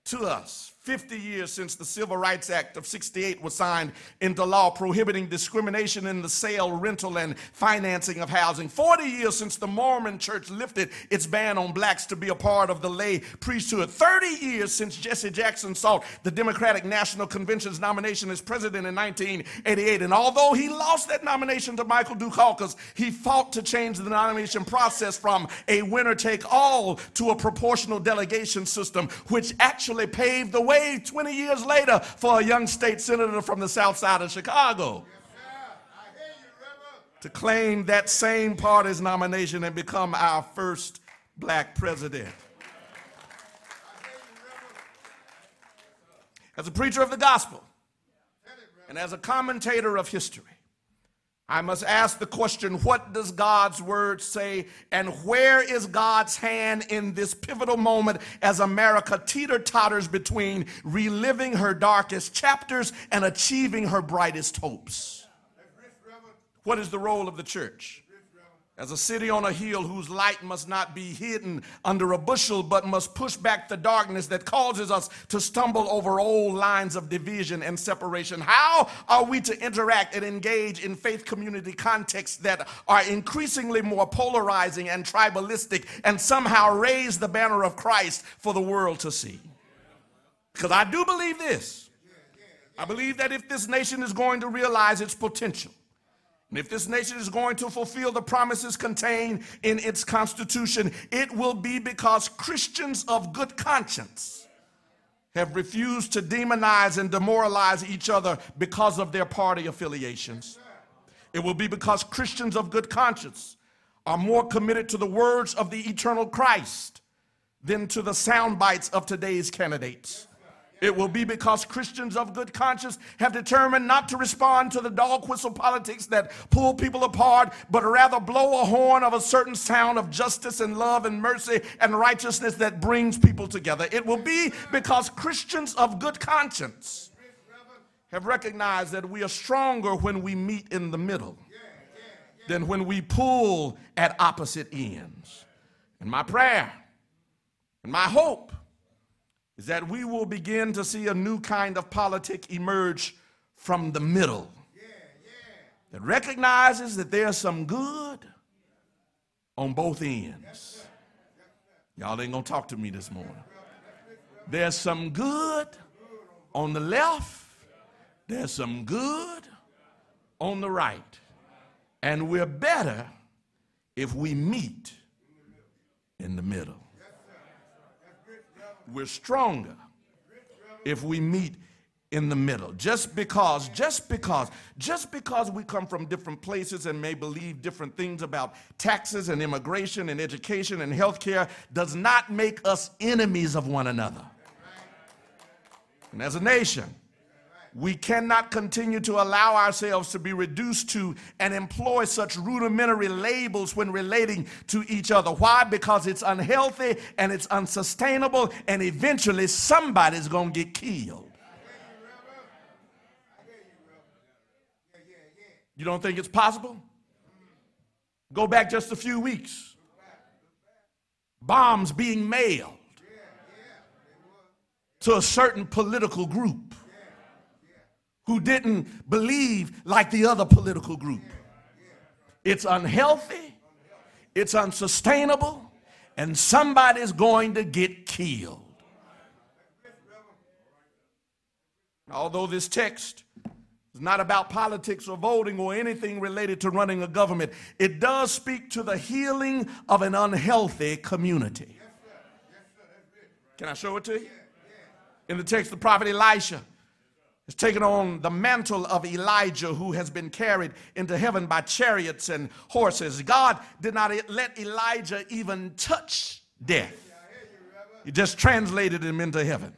to us? 50 years since the Civil Rights Act of 68 was signed into law prohibiting discrimination in the sale, rental, and financing of housing. 40 years since the Mormon church lifted its ban on blacks to be a part of the lay priesthood. 30 years since Jesse Jackson sought the Democratic National Convention's nomination as president in 1988. And although he lost that nomination to Michael Dukakis, he fought to change the nomination process from a winner take all to a proportional delegation system, which actually paved the way way 20 years later for a young state senator from the south side of Chicago. To claim that same party's nomination and become our first black president. As a preacher of the gospel and as a commentator of history, I must ask the question what does God's word say, and where is God's hand in this pivotal moment as America teeter totters between reliving her darkest chapters and achieving her brightest hopes? What is the role of the church? As a city on a hill whose light must not be hidden under a bushel, but must push back the darkness that causes us to stumble over old lines of division and separation. How are we to interact and engage in faith community contexts that are increasingly more polarizing and tribalistic and somehow raise the banner of Christ for the world to see? Because I do believe this I believe that if this nation is going to realize its potential, and if this nation is going to fulfill the promises contained in its constitution, it will be because Christians of good conscience have refused to demonize and demoralize each other because of their party affiliations. It will be because Christians of good conscience are more committed to the words of the eternal Christ than to the sound bites of today's candidates. It will be because Christians of good conscience have determined not to respond to the dog whistle politics that pull people apart, but rather blow a horn of a certain sound of justice and love and mercy and righteousness that brings people together. It will be because Christians of good conscience have recognized that we are stronger when we meet in the middle than when we pull at opposite ends. And my prayer and my hope is that we will begin to see a new kind of politic emerge from the middle that recognizes that there's some good on both ends. Y'all ain't gonna talk to me this morning. There's some good on the left, there's some good on the right. And we're better if we meet in the middle we're stronger if we meet in the middle. Just because, just because, just because we come from different places and may believe different things about taxes and immigration and education and healthcare does not make us enemies of one another. And as a nation, we cannot continue to allow ourselves to be reduced to and employ such rudimentary labels when relating to each other. Why? Because it's unhealthy and it's unsustainable, and eventually somebody's going to get killed. You don't think it's possible? Go back just a few weeks. Bombs being mailed to a certain political group who didn't believe like the other political group. It's unhealthy, it's unsustainable, and somebody's going to get killed. Although this text is not about politics or voting or anything related to running a government, it does speak to the healing of an unhealthy community. Can I show it to you? In the text, the prophet Elisha has taken on the mantle of Elijah, who has been carried into heaven by chariots and horses. God did not let Elijah even touch death, He just translated him into heaven.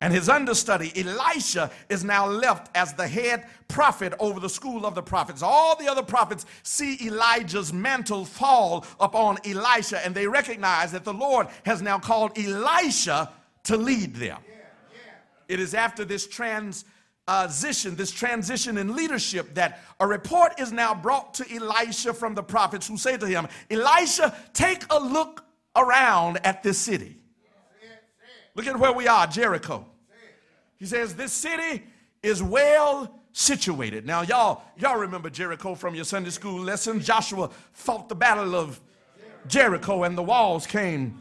And his understudy, Elisha, is now left as the head prophet over the school of the prophets. All the other prophets see Elijah's mantle fall upon Elisha, and they recognize that the Lord has now called Elisha to lead them. It is after this transition, this transition in leadership, that a report is now brought to Elisha from the prophets who say to him, Elisha, take a look around at this city. Look at where we are, Jericho. He says, This city is well situated. Now, y'all, y'all remember Jericho from your Sunday school lesson. Joshua fought the battle of Jericho and the walls came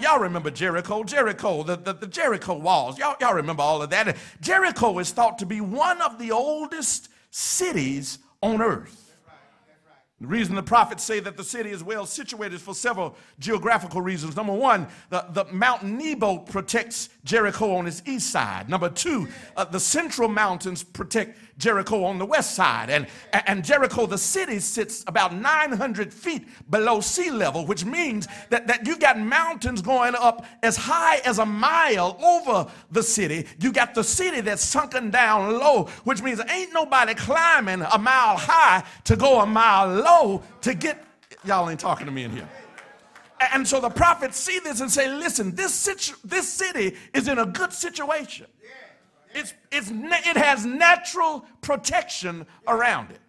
y'all remember Jericho, Jericho, the, the, the Jericho walls. Y'all, y'all remember all of that. Jericho is thought to be one of the oldest cities on earth. The reason the prophets say that the city is well situated is for several geographical reasons. Number one, the, the Mount Nebo protects Jericho on its east side. Number two, uh, the central mountains protect Jericho on the west side. And, and Jericho, the city, sits about 900 feet below sea level, which means that, that you've got mountains going up as high as a mile over the city. You got the city that's sunken down low, which means ain't nobody climbing a mile high to go a mile low to get. Y'all ain't talking to me in here. And so the prophets see this and say, listen, this, situ- this city is in a good situation. It's, it's, it has natural protection around it.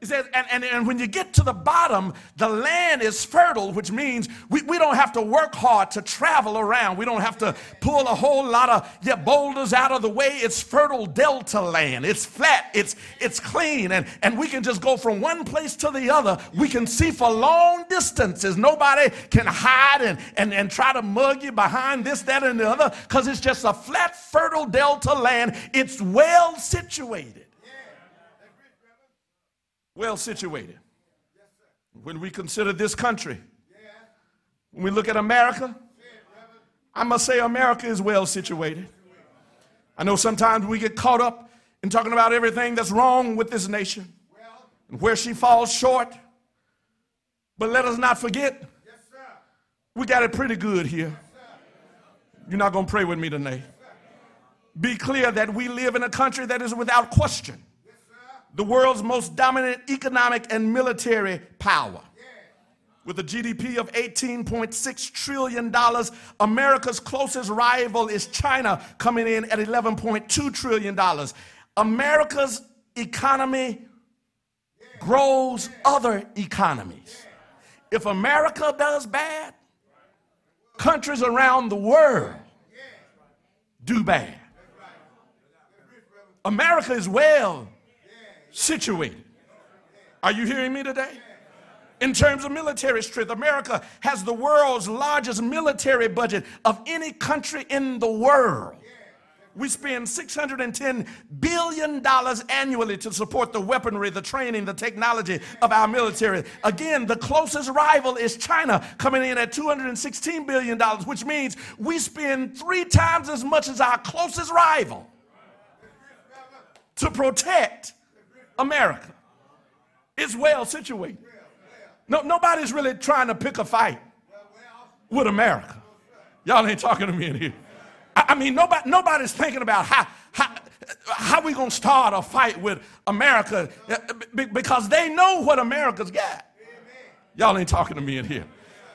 He says, and, and, and when you get to the bottom, the land is fertile, which means we, we don't have to work hard to travel around. We don't have to pull a whole lot of yeah, boulders out of the way. It's fertile delta land. It's flat, it's, it's clean, and, and we can just go from one place to the other. We can see for long distances. Nobody can hide and, and, and try to mug you behind this, that, and the other because it's just a flat, fertile delta land. It's well situated well situated. When we consider this country, when we look at America, I must say America is well situated. I know sometimes we get caught up in talking about everything that's wrong with this nation and where she falls short. But let us not forget, we got it pretty good here. You're not going to pray with me tonight. Be clear that we live in a country that is without question the world's most dominant economic and military power. With a GDP of $18.6 trillion, America's closest rival is China, coming in at $11.2 trillion. America's economy grows other economies. If America does bad, countries around the world do bad. America is well situated. Are you hearing me today? In terms of military strength, America has the world's largest military budget of any country in the world. We spend $610 billion annually to support the weaponry, the training, the technology of our military. Again, the closest rival is China, coming in at $216 billion, which means we spend three times as much as our closest rival to protect America is well situated. No, nobody's really trying to pick a fight with America. Y'all ain't talking to me in here. I, I mean, nobody, nobody's thinking about how, how, how we going to start a fight with America uh, because they know what America's got. Y'all ain't talking to me in here.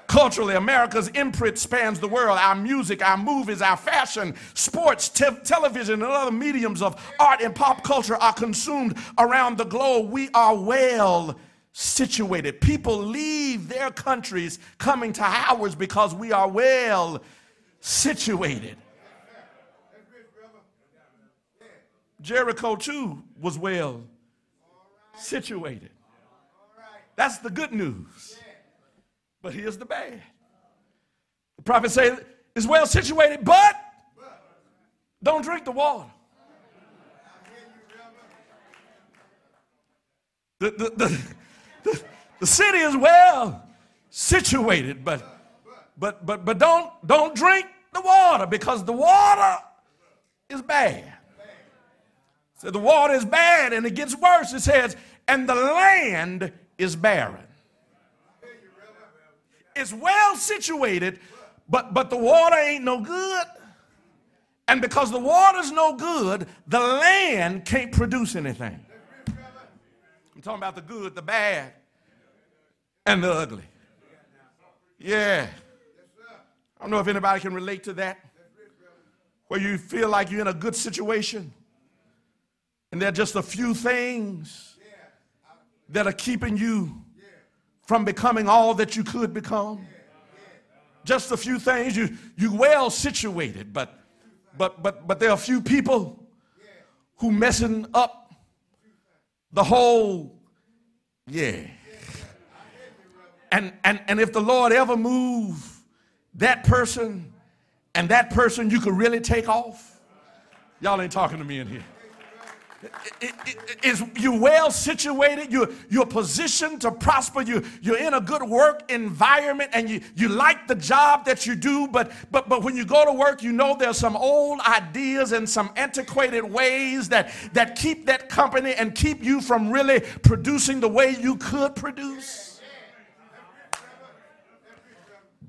Culturally, America's imprint spans the world. Our music, our movies, our fashion, sports, te- television, and other mediums of art and pop culture are consumed around the globe. We are well situated. People leave their countries coming to ours because we are well situated. Jericho, too, was well situated. That's the good news. But here's the bad. The prophet said, is well situated, but don't drink the water. The, the, the, the, the city is well situated, but but but but don't don't drink the water because the water is bad. So the water is bad and it gets worse. It says, and the land is barren is well situated, but, but the water ain't no good. And because the water's no good, the land can't produce anything. I'm talking about the good, the bad, and the ugly. Yeah. I don't know if anybody can relate to that. Where you feel like you're in a good situation, and there are just a few things that are keeping you from becoming all that you could become. Just a few things. You you well situated, but but but but there are a few people who messing up the whole yeah. And and and if the Lord ever move that person and that person you could really take off. Y'all ain't talking to me in here is you well situated you're, you're positioned to prosper you, you're in a good work environment and you, you like the job that you do but, but, but when you go to work you know there's some old ideas and some antiquated ways that, that keep that company and keep you from really producing the way you could produce.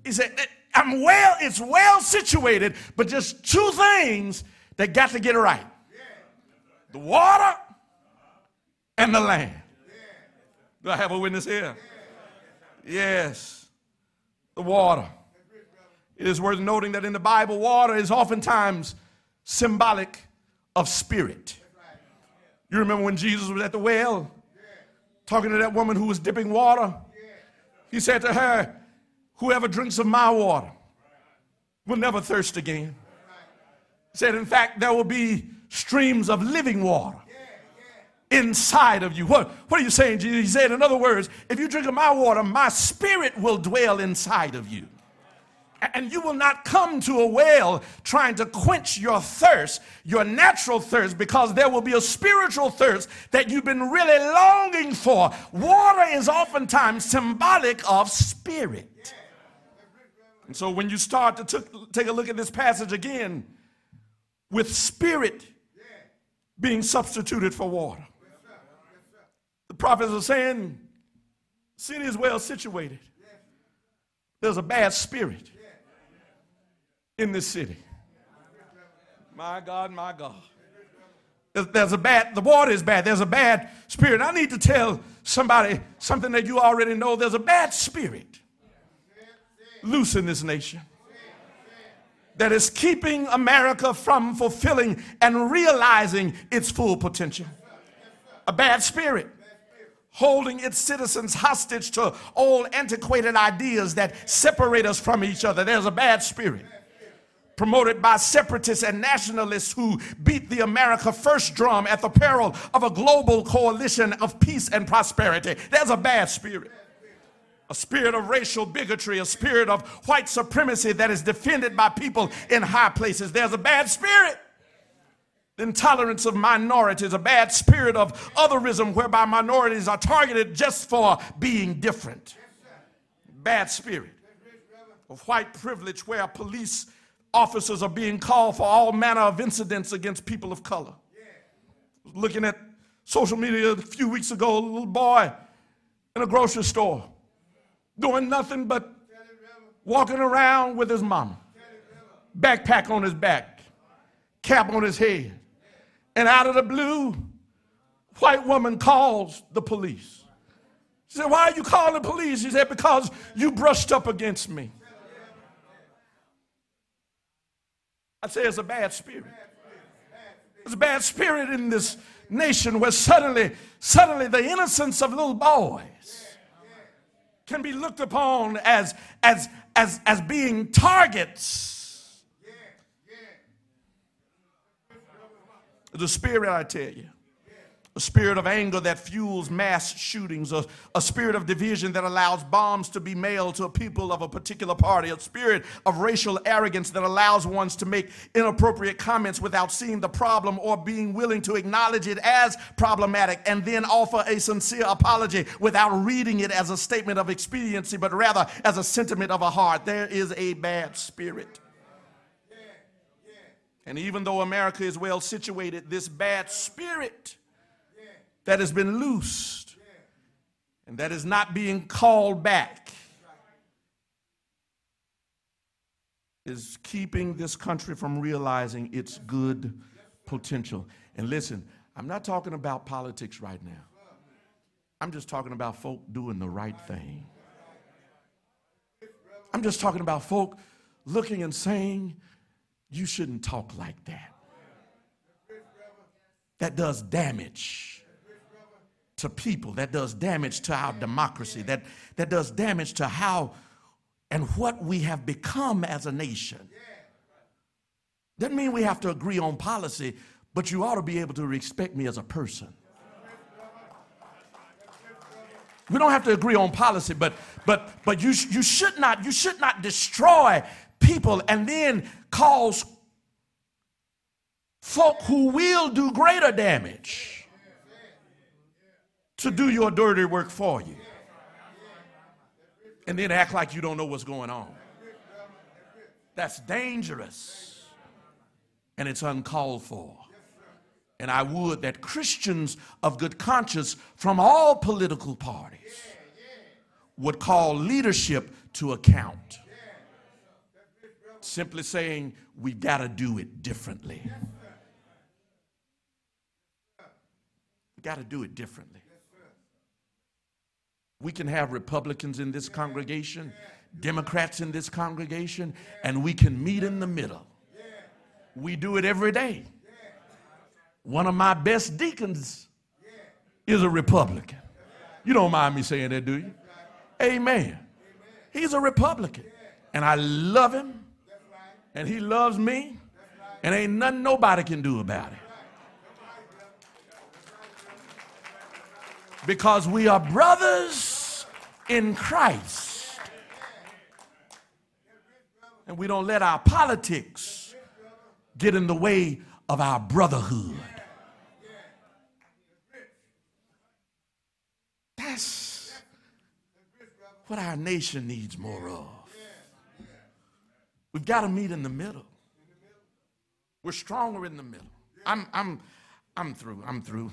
He said i'm well it's well situated but just two things that got to get right the water and the land. Do I have a witness here? Yes, the water. It is worth noting that in the Bible, water is oftentimes symbolic of spirit. You remember when Jesus was at the well? talking to that woman who was dipping water, he said to her, Whoever drinks of my water will never thirst again. He said, In fact, there will be streams of living water inside of you. What, what are you saying, Jesus? He said, In other words, if you drink of my water, my spirit will dwell inside of you. And you will not come to a well trying to quench your thirst, your natural thirst, because there will be a spiritual thirst that you've been really longing for. Water is oftentimes symbolic of spirit. And so when you start to take a look at this passage again, with spirit being substituted for water, the prophets are saying, city is well situated. There's a bad spirit in this city. My God, my God. There's a bad, the water is bad. There's a bad spirit. I need to tell somebody something that you already know. There's a bad spirit loose in this nation that is keeping America from fulfilling and realizing its full potential. A bad spirit holding its citizens hostage to old antiquated ideas that separate us from each other. There's a bad spirit promoted by separatists and nationalists who beat the America First drum at the peril of a global coalition of peace and prosperity. There's a bad spirit. A spirit of racial bigotry, a spirit of white supremacy that is defended by people in high places. There's a bad spirit. The intolerance of minorities, a bad spirit of otherism whereby minorities are targeted just for being different. Bad spirit of white privilege where police officers are being called for all manner of incidents against people of color. Looking at social media a few weeks ago, a little boy in a grocery store doing nothing but walking around with his mama, backpack on his back, cap on his head. And out of the blue, white woman calls the police. She said, Why are you calling the police? She said, Because you brushed up against me. I say it's a bad spirit. It's a bad spirit in this nation where suddenly, suddenly the innocence of little boys can be looked upon as, as, as, as being targets. The spirit, I tell you a spirit of anger that fuels mass shootings, a, a spirit of division that allows bombs to be mailed to people of a particular party, a spirit of racial arrogance that allows ones to make inappropriate comments without seeing the problem or being willing to acknowledge it as problematic and then offer a sincere apology without reading it as a statement of expediency, but rather as a sentiment of a heart. There is a bad spirit. And even though America is well situated, this bad spirit that has been loosed and that is not being called back is keeping this country from realizing its good potential. And listen, I'm not talking about politics right now. I'm just talking about folk doing the right thing. I'm just talking about folk looking and saying, you shouldn't talk like that. That does damage to people, that does damage to our democracy, that, that does damage to how and what we have become as a nation. Doesn't mean we have to agree on policy, but you ought to be able to respect me as a person. We don't have to agree on policy, but but but you you should not you should not destroy people and then cause folk who will do greater damage to do your dirty work for you. And then act like you don't know what's going on. That's dangerous. And it's uncalled for. And I would that Christians of good conscience from all political parties would call leadership to account. Simply saying, we've got to do it differently. We've got to do it differently. We can have Republicans in this congregation, Democrats in this congregation, and we can meet in the middle. We do it every day. One of my best deacons is a Republican. You don't mind me saying that, do you? Amen. He's a Republican. And I love him. And he loves me. And ain't nothing nobody can do about it. Because we are brothers in Christ. And we don't let our politics get in the way of our brotherhood. That's what our nation needs more of. We've got to meet in the middle. We're stronger in the middle. I'm, I'm, I'm through. I'm through.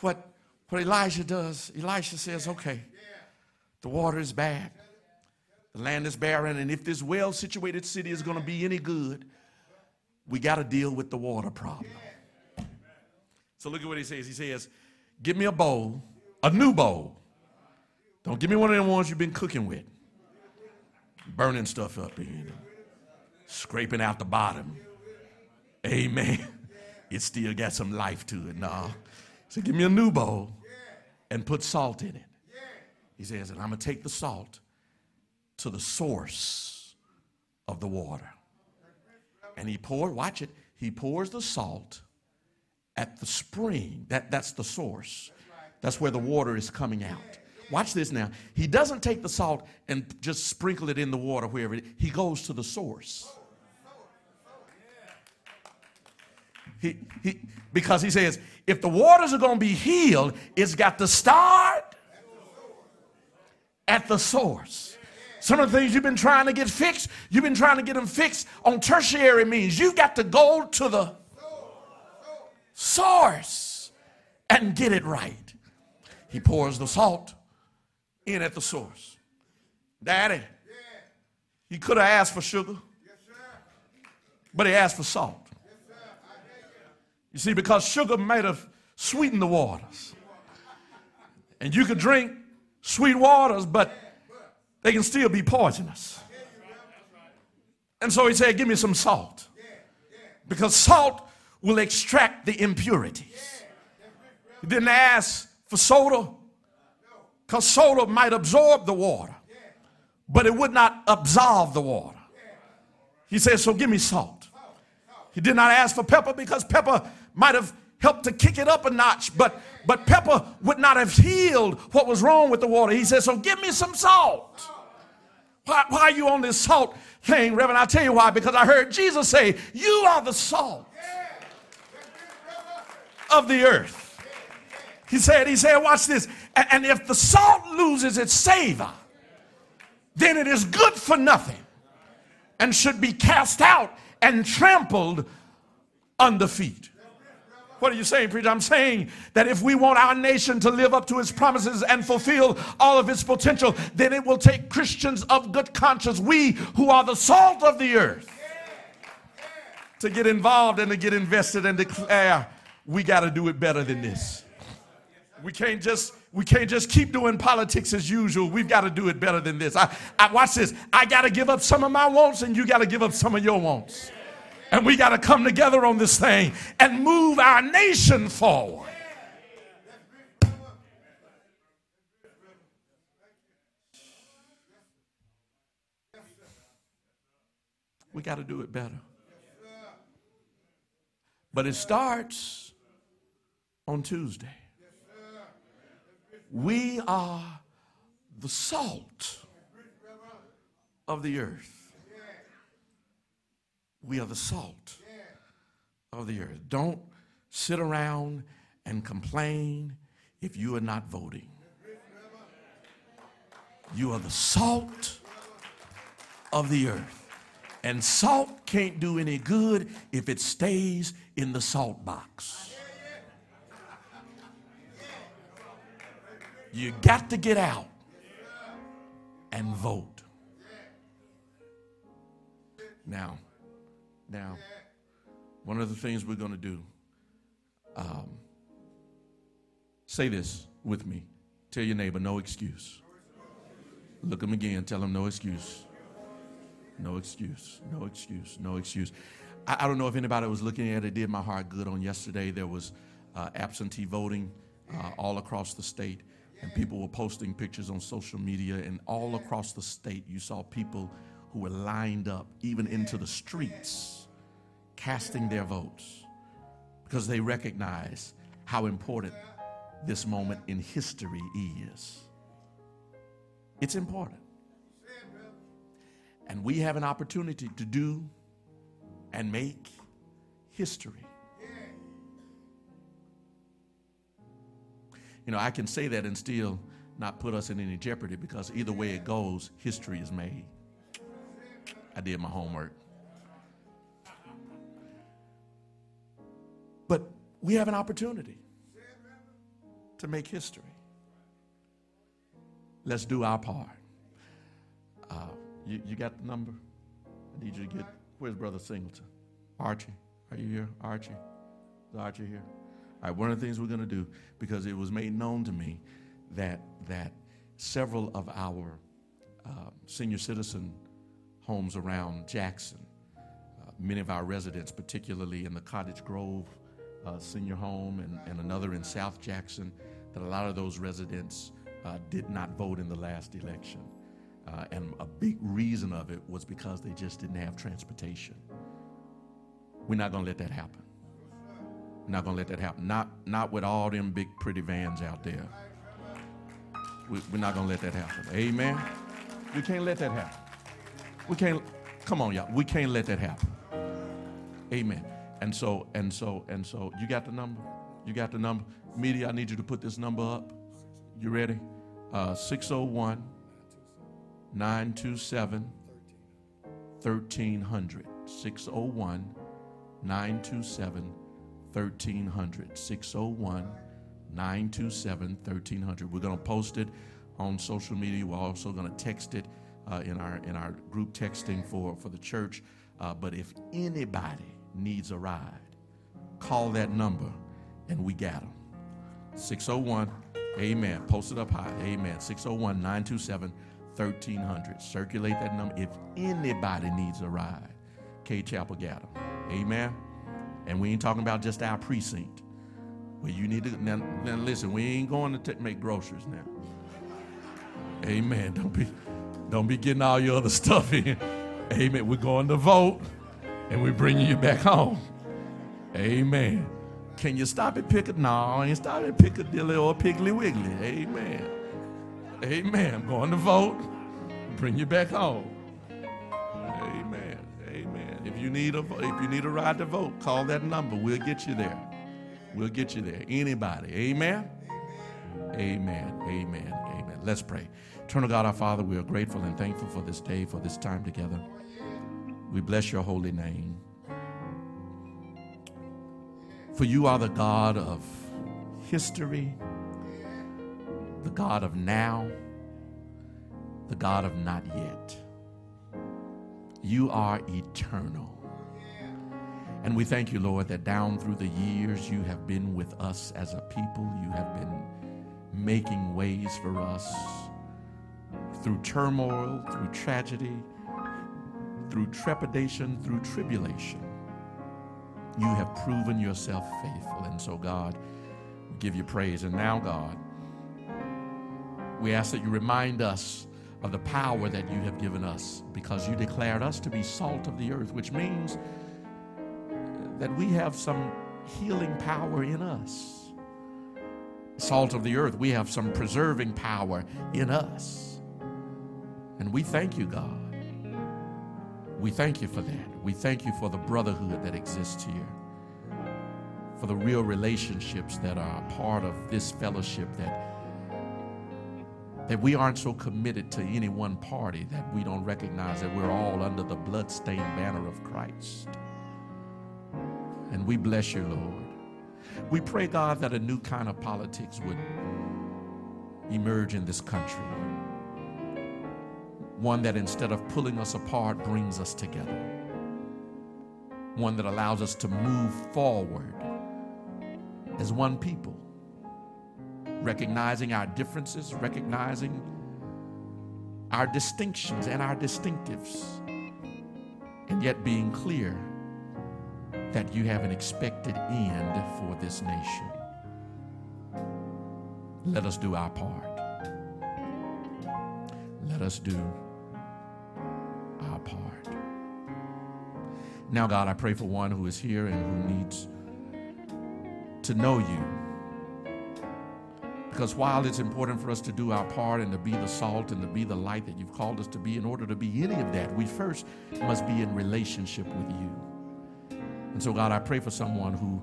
What, what Elijah does, Elisha says, okay, the water is bad. The land is barren, and if this well situated city is going to be any good, we got to deal with the water problem. So look at what he says. He says, Give me a bowl, a new bowl. Don't give me one of them ones you've been cooking with, burning stuff up in, scraping out the bottom. Amen. It still got some life to it. No. So give me a new bowl and put salt in it. He says, I'm going to take the salt to the source of the water. And he poured, watch it, he pours the salt at the spring. That, that's the source. That's where the water is coming out. Watch this now. He doesn't take the salt and just sprinkle it in the water wherever it, he goes to the source. He, he, because he says, if the waters are going to be healed, it's got to start at the source. Some of the things you've been trying to get fixed, you've been trying to get them fixed on tertiary means. You've got to go to the source and get it right. He pours the salt in at the source. Daddy, he could have asked for sugar, but he asked for salt. You see, because sugar might have sweetened the waters. And you could drink sweet waters, but they can still be poisonous. And so he said, Give me some salt. Because salt will extract the impurities. He didn't ask for soda, because soda might absorb the water, but it would not absolve the water. He said, So give me salt. He did not ask for pepper because pepper might have helped to kick it up a notch, but, but pepper would not have healed what was wrong with the water. He said, So give me some salt. Why, why are you on this salt thing, Reverend? I'll tell you why. Because I heard Jesus say, You are the salt of the earth. He said, He said, watch this. And, if the salt loses its savor, then it is good for nothing and should be cast out and trampled under feet. What are you saying, preacher? I'm saying that if we want our nation to live up to its promises and fulfill all of its potential, then it will take Christians of good conscience, we who are the salt of the earth, to get involved and to get invested and declare we got to do it better than this. We can't just we can't just keep doing politics as usual. We've got to do it better than this. I, I watch this. I got to give up some of my wants, and you got to give up some of your wants. And we got to come together on this thing and move our nation forward. We got to do it better. But it starts on Tuesday. We are the salt of the earth. We are the salt of the earth. Don't sit around and complain if you are not voting. You are the salt of the earth. And salt can't do any good if it stays in the salt box. You got to get out and vote. Now, now, one of the things we're going to do, um, say this with me. Tell your neighbor, no excuse. Look him again, tell him no excuse. No excuse, no excuse, no excuse. I, I, don't know if anybody was looking at it, did my heart good on yesterday. There was uh, absentee voting uh, all across the state. And people were posting pictures on social media, and all across the state, you saw people who were lined up, even into the streets, casting their votes because they recognize how important this moment in history is. It's important. And we have an opportunity to do and make history. You know, I can say that and still not put us in any jeopardy because either way it goes, history is made. I did my homework. But we have an opportunity to make history. Let's do our part. Uh, you, you got the number? I need you to get, where's Brother Singleton? Archie, are you here? Archie? Is Archie here? All right, one of the things we're going to do, because it was made known to me that, that several of our uh, senior citizen homes around Jackson, uh, many of our residents, particularly in the Cottage Grove uh, senior home and, and another in South Jackson, that a lot of those residents uh, did not vote in the last election. Uh, and a big reason of it was because they just didn't have transportation. We're not going to let that happen. We're not going to let that happen. Not, not with all them big, pretty vans out there. We, we're not going to let that happen. Amen. We can't let that happen. We can't, come on, y'all. We can't let that happen. Amen. And so, and so, and so, you got the number? You got the number? Media, I need you to put this number up. You ready? Uh, 601 927 1300. 601 927 1300. 601 927 1300. We're going to post it on social media. We're also going to text it uh, in, our, in our group texting for, for the church. Uh, but if anybody needs a ride, call that number and we got them. 601, amen. Post it up high, amen. 601 927 1300. Circulate that number. If anybody needs a ride, Cade Chapel got them, amen. And we ain't talking about just our precinct. Well, you need to, now, now listen, we ain't going to t- make groceries now. Amen. Don't be, don't be getting all your other stuff in. Amen. We're going to vote and we're bringing you back home. Amen. Can you stop at Piccadilly? No, I ain't stop at Piccadilly or Piggly Wiggly. Amen. Amen. I'm going to vote. Bring you back home. Amen. Amen. If you need a if you need a ride to vote, call that number. We'll get you there. We'll get you there. Anybody. Amen. Amen. Amen. Amen. Let's pray. Eternal God, our Father, we are grateful and thankful for this day, for this time together. We bless your holy name. For you are the God of history, the God of now, the God of not yet. You are eternal. And we thank you, Lord, that down through the years you have been with us as a people. You have been making ways for us through turmoil, through tragedy, through trepidation, through tribulation. You have proven yourself faithful. And so, God, we give you praise. And now, God, we ask that you remind us of the power that you have given us because you declared us to be salt of the earth, which means that we have some healing power in us. Salt of the earth, we have some preserving power in us. And we thank you, God. We thank you for that. We thank you for the brotherhood that exists here, for the real relationships that are part of this fellowship that that we aren't so committed to any one party that we don't recognize that we're all under the bloodstained banner of Christ. And we bless you, Lord. We pray, God, that a new kind of politics would emerge in this country. One that instead of pulling us apart, brings us together. One that allows us to move forward as one people, recognizing our differences, recognizing our distinctions and our distinctives, and yet being clear that you have an expected end for this nation. let us do our part. Let us do our part. Now, God, I pray for one who is here and who needs to know you. Because while it's important for us to do our part and to be the salt and to be the light that you've called us to be, in order to be any of that, we first must be in relationship with you. And so, God, I pray for someone who,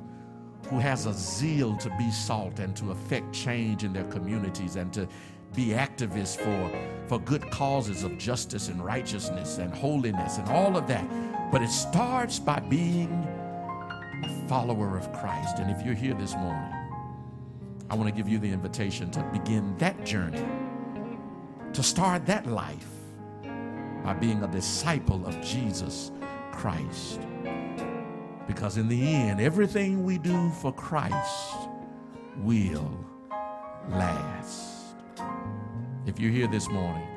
who has a zeal to be salt and to affect change in their communities and to be activists for, for good causes of justice and righteousness and holiness and all of that. But it starts by being a follower of Christ. And if you're here this morning, I want to give you the invitation to begin that journey, to start that life by being a disciple of Jesus Christ. Because in the end, everything we do for Christ will last. If you're here this morning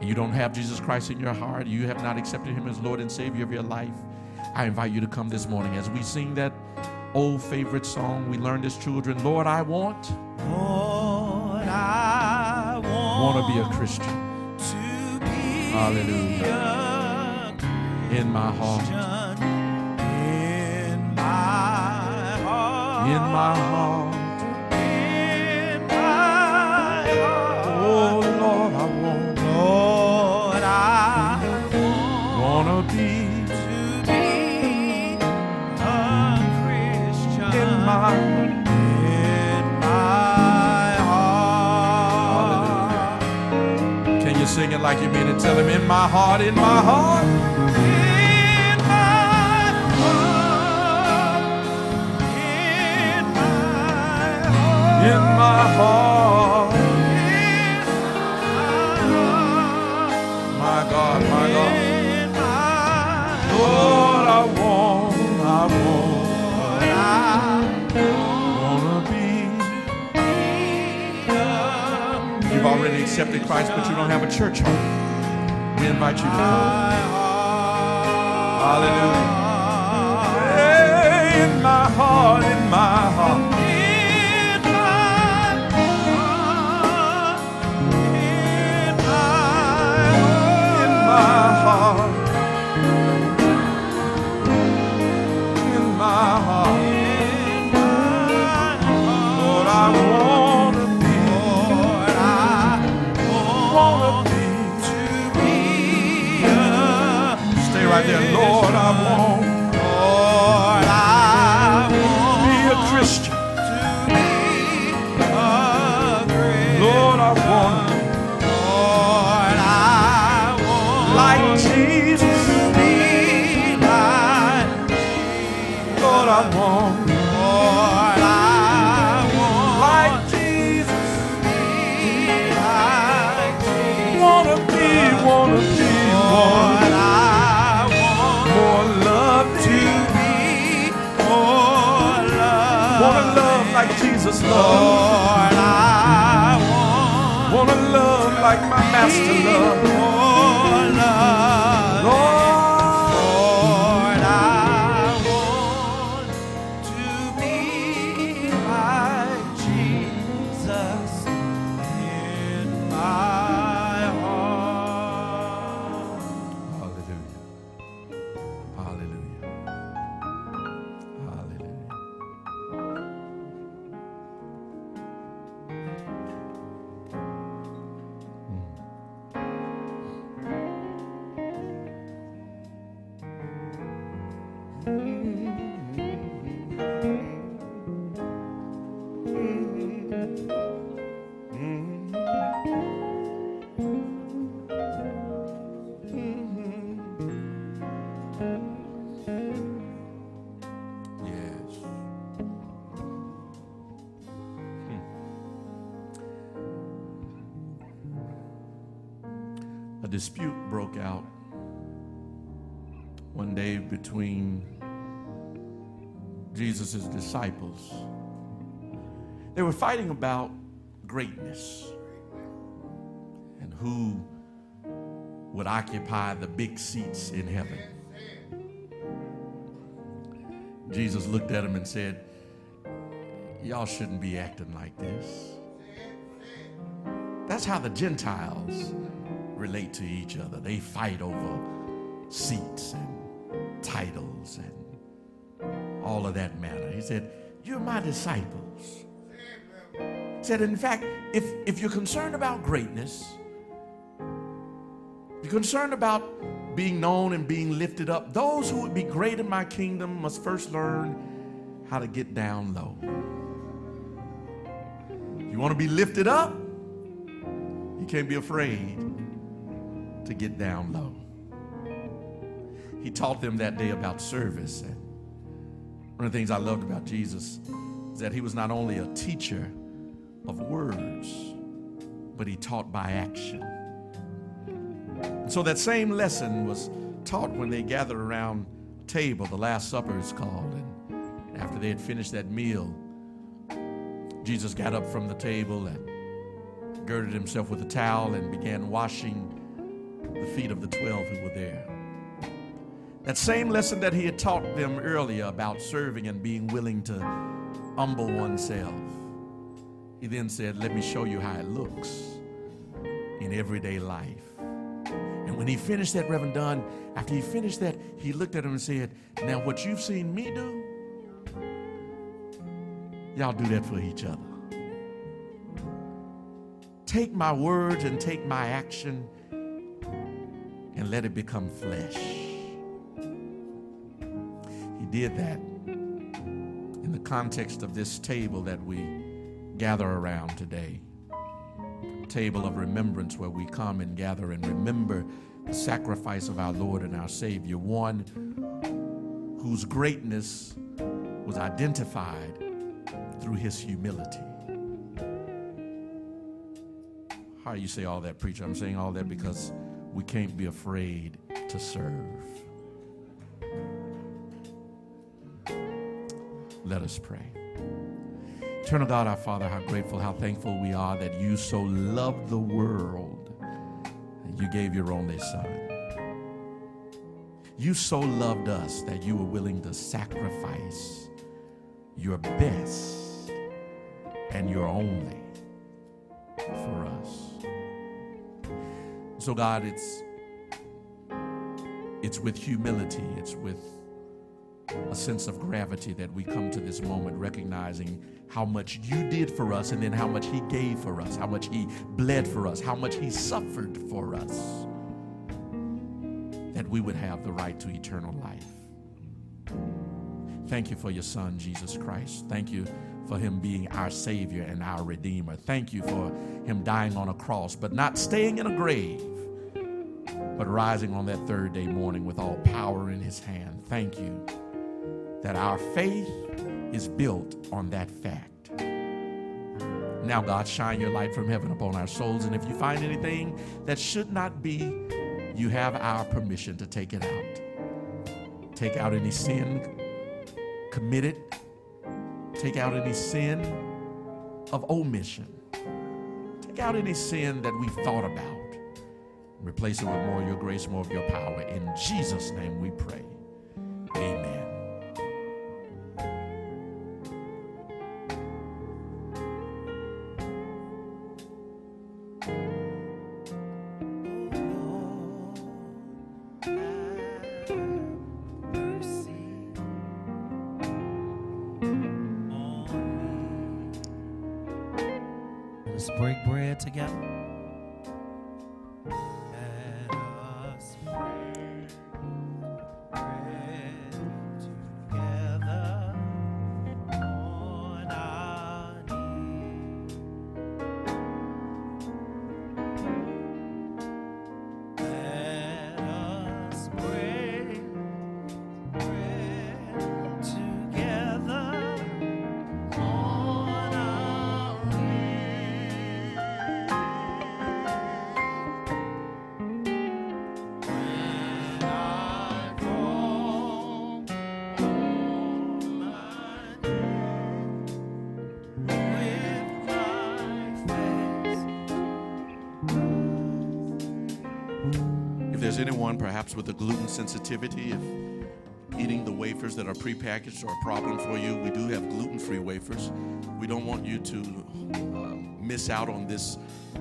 and you don't have Jesus Christ in your heart, you have not accepted Him as Lord and Savior of your life, I invite you to come this morning as we sing that old favorite song we learned as children Lord, I want. Lord, I want, want to be a Christian. To be Hallelujah. In my heart. In my heart. In my heart. Like you mean it? Tell him in my heart, in my heart. In my heart. In my heart. In my heart. You've already accepted Christ, but you don't have a church home. We invite you to come. Hallelujah. In my heart, in my heart. Jesus Lord. I want Wanna love like my master loved. Jesus' disciples. They were fighting about greatness and who would occupy the big seats in heaven. Jesus looked at him and said, Y'all shouldn't be acting like this. That's how the Gentiles relate to each other. They fight over seats and titles and all of that manner. He said, You're my disciples. He said, In fact, if, if you're concerned about greatness, you're concerned about being known and being lifted up, those who would be great in my kingdom must first learn how to get down low. You want to be lifted up? You can't be afraid to get down low. He taught them that day about service. And one of the things I loved about Jesus is that he was not only a teacher of words, but he taught by action. And so that same lesson was taught when they gathered around a table, the Last Supper is called. And after they had finished that meal, Jesus got up from the table and girded himself with a towel and began washing the feet of the twelve who were there. That same lesson that he had taught them earlier about serving and being willing to humble oneself. He then said, Let me show you how it looks in everyday life. And when he finished that, Reverend Dunn, after he finished that, he looked at him and said, Now, what you've seen me do, y'all do that for each other. Take my words and take my action and let it become flesh. Did that in the context of this table that we gather around today. Table of remembrance where we come and gather and remember the sacrifice of our Lord and our Savior, one whose greatness was identified through his humility. How do you say all that, preacher? I'm saying all that because we can't be afraid to serve. Let us pray. Eternal God, our Father, how grateful, how thankful we are that you so loved the world that you gave your only Son. You so loved us that you were willing to sacrifice your best and your only for us. So, God, it's it's with humility, it's with a sense of gravity that we come to this moment recognizing how much you did for us and then how much he gave for us, how much he bled for us, how much he suffered for us, that we would have the right to eternal life. Thank you for your son, Jesus Christ. Thank you for him being our Savior and our Redeemer. Thank you for him dying on a cross, but not staying in a grave, but rising on that third day morning with all power in his hand. Thank you that our faith is built on that fact. Now, God, shine your light from heaven upon our souls, and if you find anything that should not be, you have our permission to take it out. Take out any sin committed, take out any sin of omission, take out any sin that we've thought about, replace it with more of your grace, more of your power. In Jesus' name we pray. With a gluten sensitivity, if eating the wafers that are prepackaged are a problem for you, we do have gluten free wafers. We don't want you to uh, miss out on this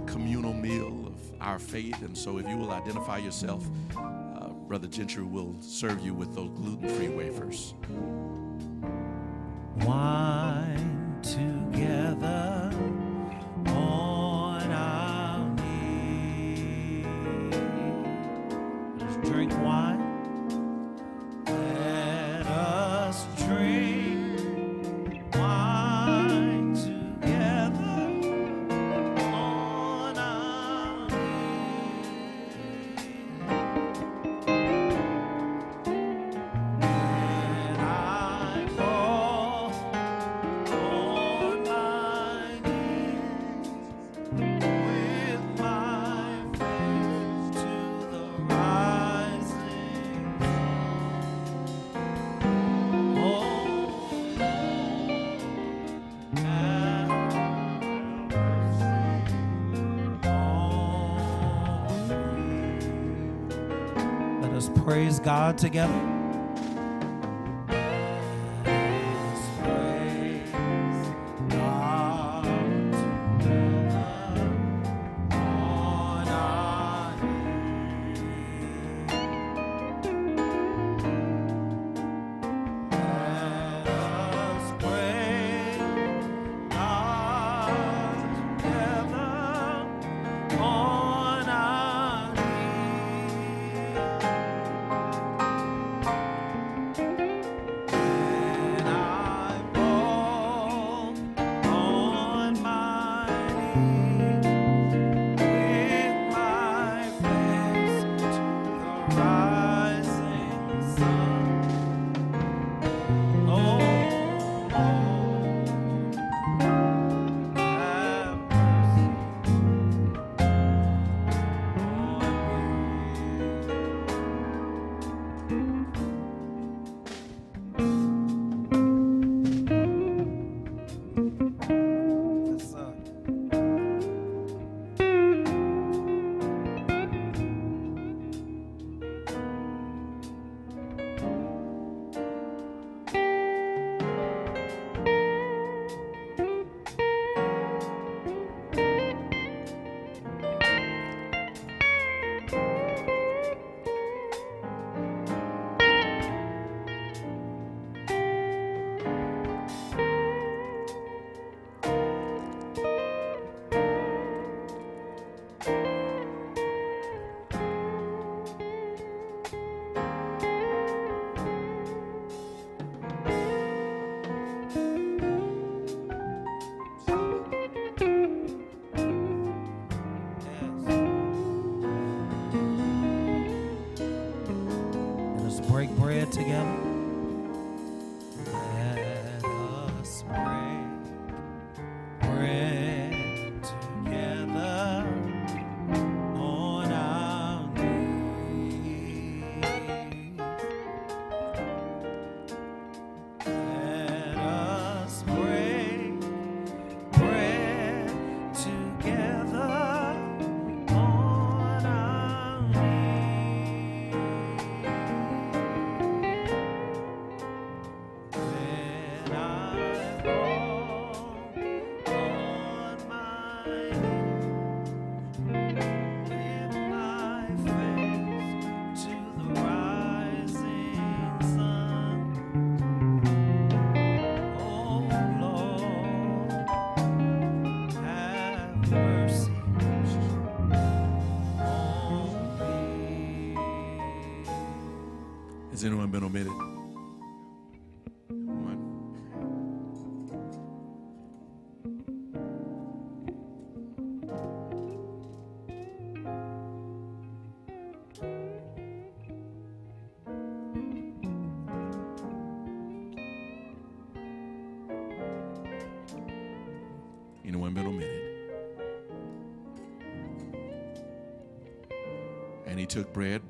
communal meal of our faith. And so, if you will identify yourself, uh, Brother Gentry will serve you with those gluten free wafers. Wine God together. Has anyone been omitted?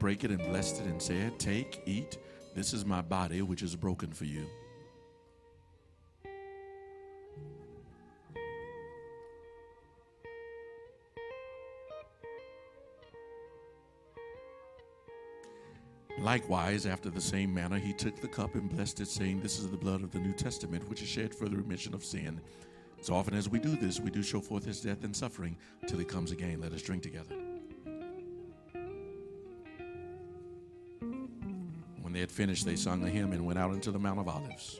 Brake it, and blessed it, and said, Take, eat. This is my body, which is broken for you. Likewise, after the same manner, he took the cup and blessed it, saying, This is the blood of the New Testament, which is shed for the remission of sin. As often as we do this, we do show forth his death and suffering till he comes again. Let us drink together. When they had finished, they sung a hymn and went out into the Mount of Olives.